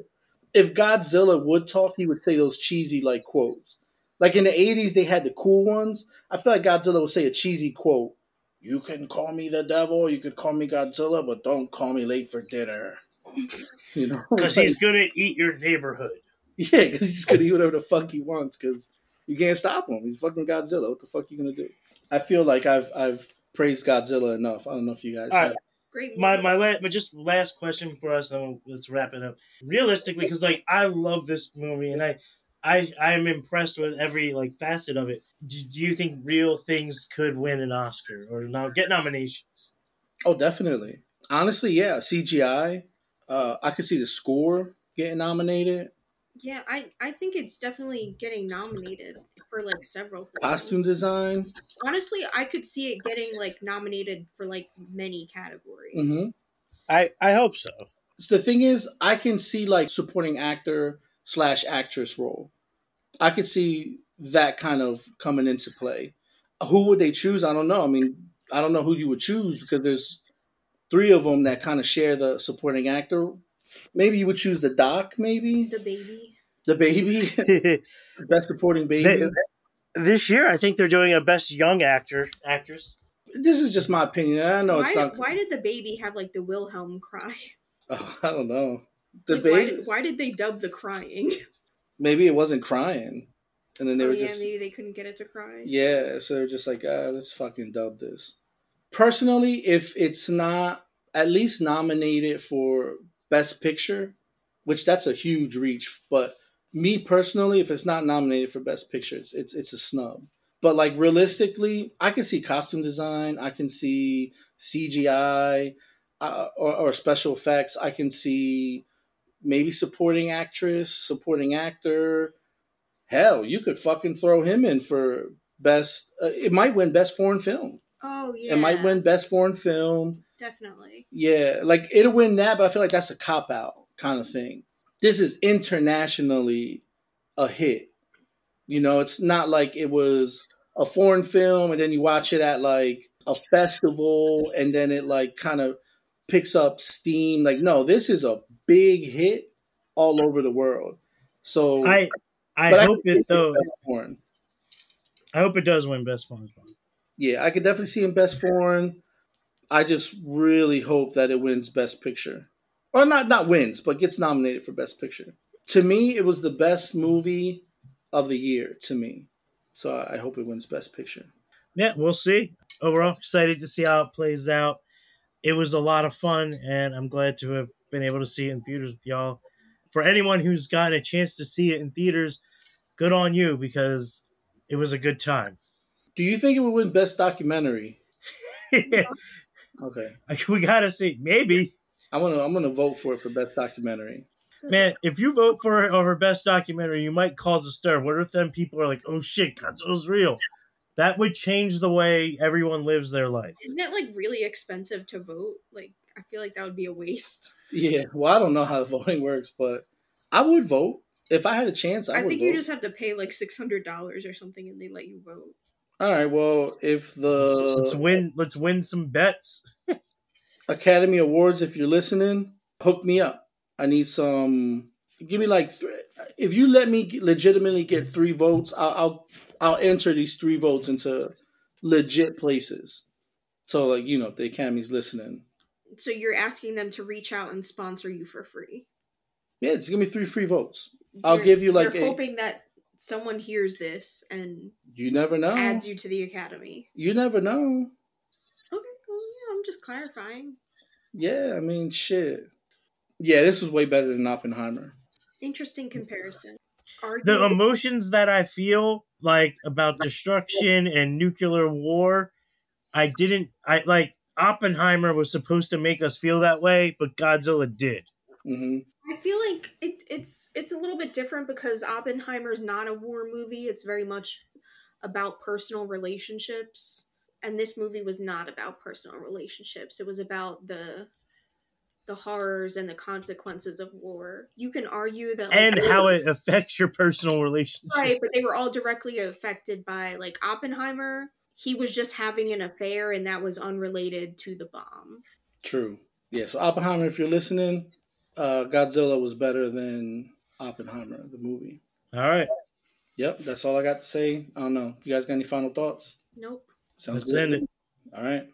[SPEAKER 3] if Godzilla would talk, he would say those cheesy like quotes. Like in the '80s, they had the cool ones. I feel like Godzilla would say a cheesy quote. You can call me the devil, you could call me Godzilla, but don't call me late for dinner. You know,
[SPEAKER 1] Because he's gonna eat your neighborhood.
[SPEAKER 3] yeah, because he's gonna eat whatever the fuck he wants. Because you can't stop him. He's fucking Godzilla. What the fuck you gonna do? I feel like I've I've praised Godzilla enough. I don't know if you guys
[SPEAKER 1] All
[SPEAKER 3] have.
[SPEAKER 1] right.
[SPEAKER 2] Great.
[SPEAKER 1] My
[SPEAKER 2] movie.
[SPEAKER 1] my la- but just last question for us, then let's wrap it up. Realistically, because like I love this movie, and I I I am impressed with every like facet of it. Do, do you think real things could win an Oscar or no, get nominations?
[SPEAKER 3] Oh, definitely. Honestly, yeah. CGI. Uh, I could see the score getting nominated.
[SPEAKER 2] Yeah, I I think it's definitely getting nominated for like several things.
[SPEAKER 3] Costume design.
[SPEAKER 2] Honestly, I could see it getting like nominated for like many categories.
[SPEAKER 3] hmm
[SPEAKER 1] I I hope so.
[SPEAKER 3] So the thing is, I can see like supporting actor slash actress role. I could see that kind of coming into play. Who would they choose? I don't know. I mean, I don't know who you would choose because there's three of them that kind of share the supporting actor. Maybe you would choose the doc. Maybe
[SPEAKER 2] The baby.
[SPEAKER 3] the baby, best supporting baby.
[SPEAKER 1] They- this year, I think they're doing a best young actor actress.
[SPEAKER 3] this is just my opinion. I know
[SPEAKER 2] why,
[SPEAKER 3] it's not.
[SPEAKER 2] why did the baby have like the Wilhelm cry?
[SPEAKER 3] Oh, I don't know. The
[SPEAKER 2] Like, why,
[SPEAKER 3] baby.
[SPEAKER 2] did, why did they dub the crying?
[SPEAKER 3] Maybe it wasn't crying, and then they
[SPEAKER 2] oh
[SPEAKER 3] were
[SPEAKER 2] yeah,
[SPEAKER 3] just
[SPEAKER 2] maybe they couldn't get it to cry.
[SPEAKER 3] Yeah, so they're just like, ah, let's fucking dub this. Personally, if it's not at least nominated for Best Picture, which that's a huge reach. But me personally, if it's not nominated for Best Pictures, it's it's a snub. But like realistically, I can see costume design, I can see CGI uh, or, or special effects. I can see maybe supporting actress, supporting actor. Hell, you could fucking throw him in for best. Uh, it might win best foreign film.
[SPEAKER 2] Oh yeah.
[SPEAKER 3] It might win best foreign film.
[SPEAKER 2] Definitely.
[SPEAKER 3] Yeah, like it'll win that, but I feel like that's a cop out kind of thing. This is internationally a hit. You know, it's not like it was a foreign film and then you watch it at like a festival and then it like kind of picks up steam. Like, no, this is a big hit all over the world. So
[SPEAKER 1] I I hope
[SPEAKER 3] could see
[SPEAKER 1] it though. I hope it does win best foreign film.
[SPEAKER 3] Yeah, I could definitely see him best foreign. I just really hope that it wins best picture. Or not not wins, but gets nominated for best picture. To me, it was the best movie of the year to me. So I hope it wins best picture.
[SPEAKER 1] Yeah, we'll see. Overall, excited to see how it plays out. It was a lot of fun, and I'm glad to have been able to see it in theaters with y'all. For anyone who's gotten a chance to see it in theaters, good on you because it was a good time.
[SPEAKER 3] Do you think it would win best documentary? Okay.
[SPEAKER 1] we gotta see. Maybe,
[SPEAKER 3] I'm gonna I'm gonna vote for it for best documentary.
[SPEAKER 1] man. If you vote for it over best documentary, you might cause a stir. What if then people are like, "Oh shit, Godzilla's real"? That would change the way everyone lives their life.
[SPEAKER 2] Isn't it like really expensive to vote? Like I feel like that would be a waste.
[SPEAKER 3] Yeah. Well, I don't know how the voting works, but I would vote if I had a chance. I,
[SPEAKER 2] I,
[SPEAKER 3] would
[SPEAKER 2] think
[SPEAKER 3] vote.
[SPEAKER 2] you just have to pay like six hundred dollars or something, and they let you vote.
[SPEAKER 3] All right. Well, if
[SPEAKER 1] let's, let's
[SPEAKER 3] the
[SPEAKER 1] win. Let's win some bets.
[SPEAKER 3] Academy Awards, if you're listening, hook me up. I need some. Give me like th- if you let me legitimately get three votes, I'll, I'll I'll enter these three votes into legit places. So like you know, if the Academy's listening,
[SPEAKER 2] So you're asking them to reach out and sponsor you for free.
[SPEAKER 3] yeah, just give me three free votes. I'll
[SPEAKER 2] You're-
[SPEAKER 3] give you, like,
[SPEAKER 2] You're
[SPEAKER 3] a-
[SPEAKER 2] hoping that someone hears this and
[SPEAKER 3] You never know.
[SPEAKER 2] adds you to the academy.
[SPEAKER 3] You never know.
[SPEAKER 2] Okay, well, yeah, I'm just clarifying.
[SPEAKER 3] Yeah, I mean, shit. Yeah, this was way better than Oppenheimer.
[SPEAKER 2] Interesting comparison. Are
[SPEAKER 1] the emotions that I feel like about destruction and nuclear war, I didn't. I like Oppenheimer was supposed to make us feel that way, but Godzilla did.
[SPEAKER 3] hmm
[SPEAKER 2] I feel like it, it's it's a little bit different because Oppenheimer is not a war movie. It's very much about personal relationships, and this movie was not about personal relationships. It was about the the horrors and the consequences of war. You can argue that, like,
[SPEAKER 1] and how it affects your personal relationships.
[SPEAKER 2] right, but they were all directly affected by like Oppenheimer. He was just having an affair, and that was unrelated to the bomb.
[SPEAKER 3] True. Yeah, so Oppenheimer, if you're listening, uh, Godzilla was better than Oppenheimer, the movie.
[SPEAKER 1] All right,
[SPEAKER 3] Yep, that's all I got to say. I don't know. You guys got any final thoughts?
[SPEAKER 2] Nope.
[SPEAKER 3] Sounds
[SPEAKER 1] let's
[SPEAKER 3] good.
[SPEAKER 1] end it.
[SPEAKER 3] All right.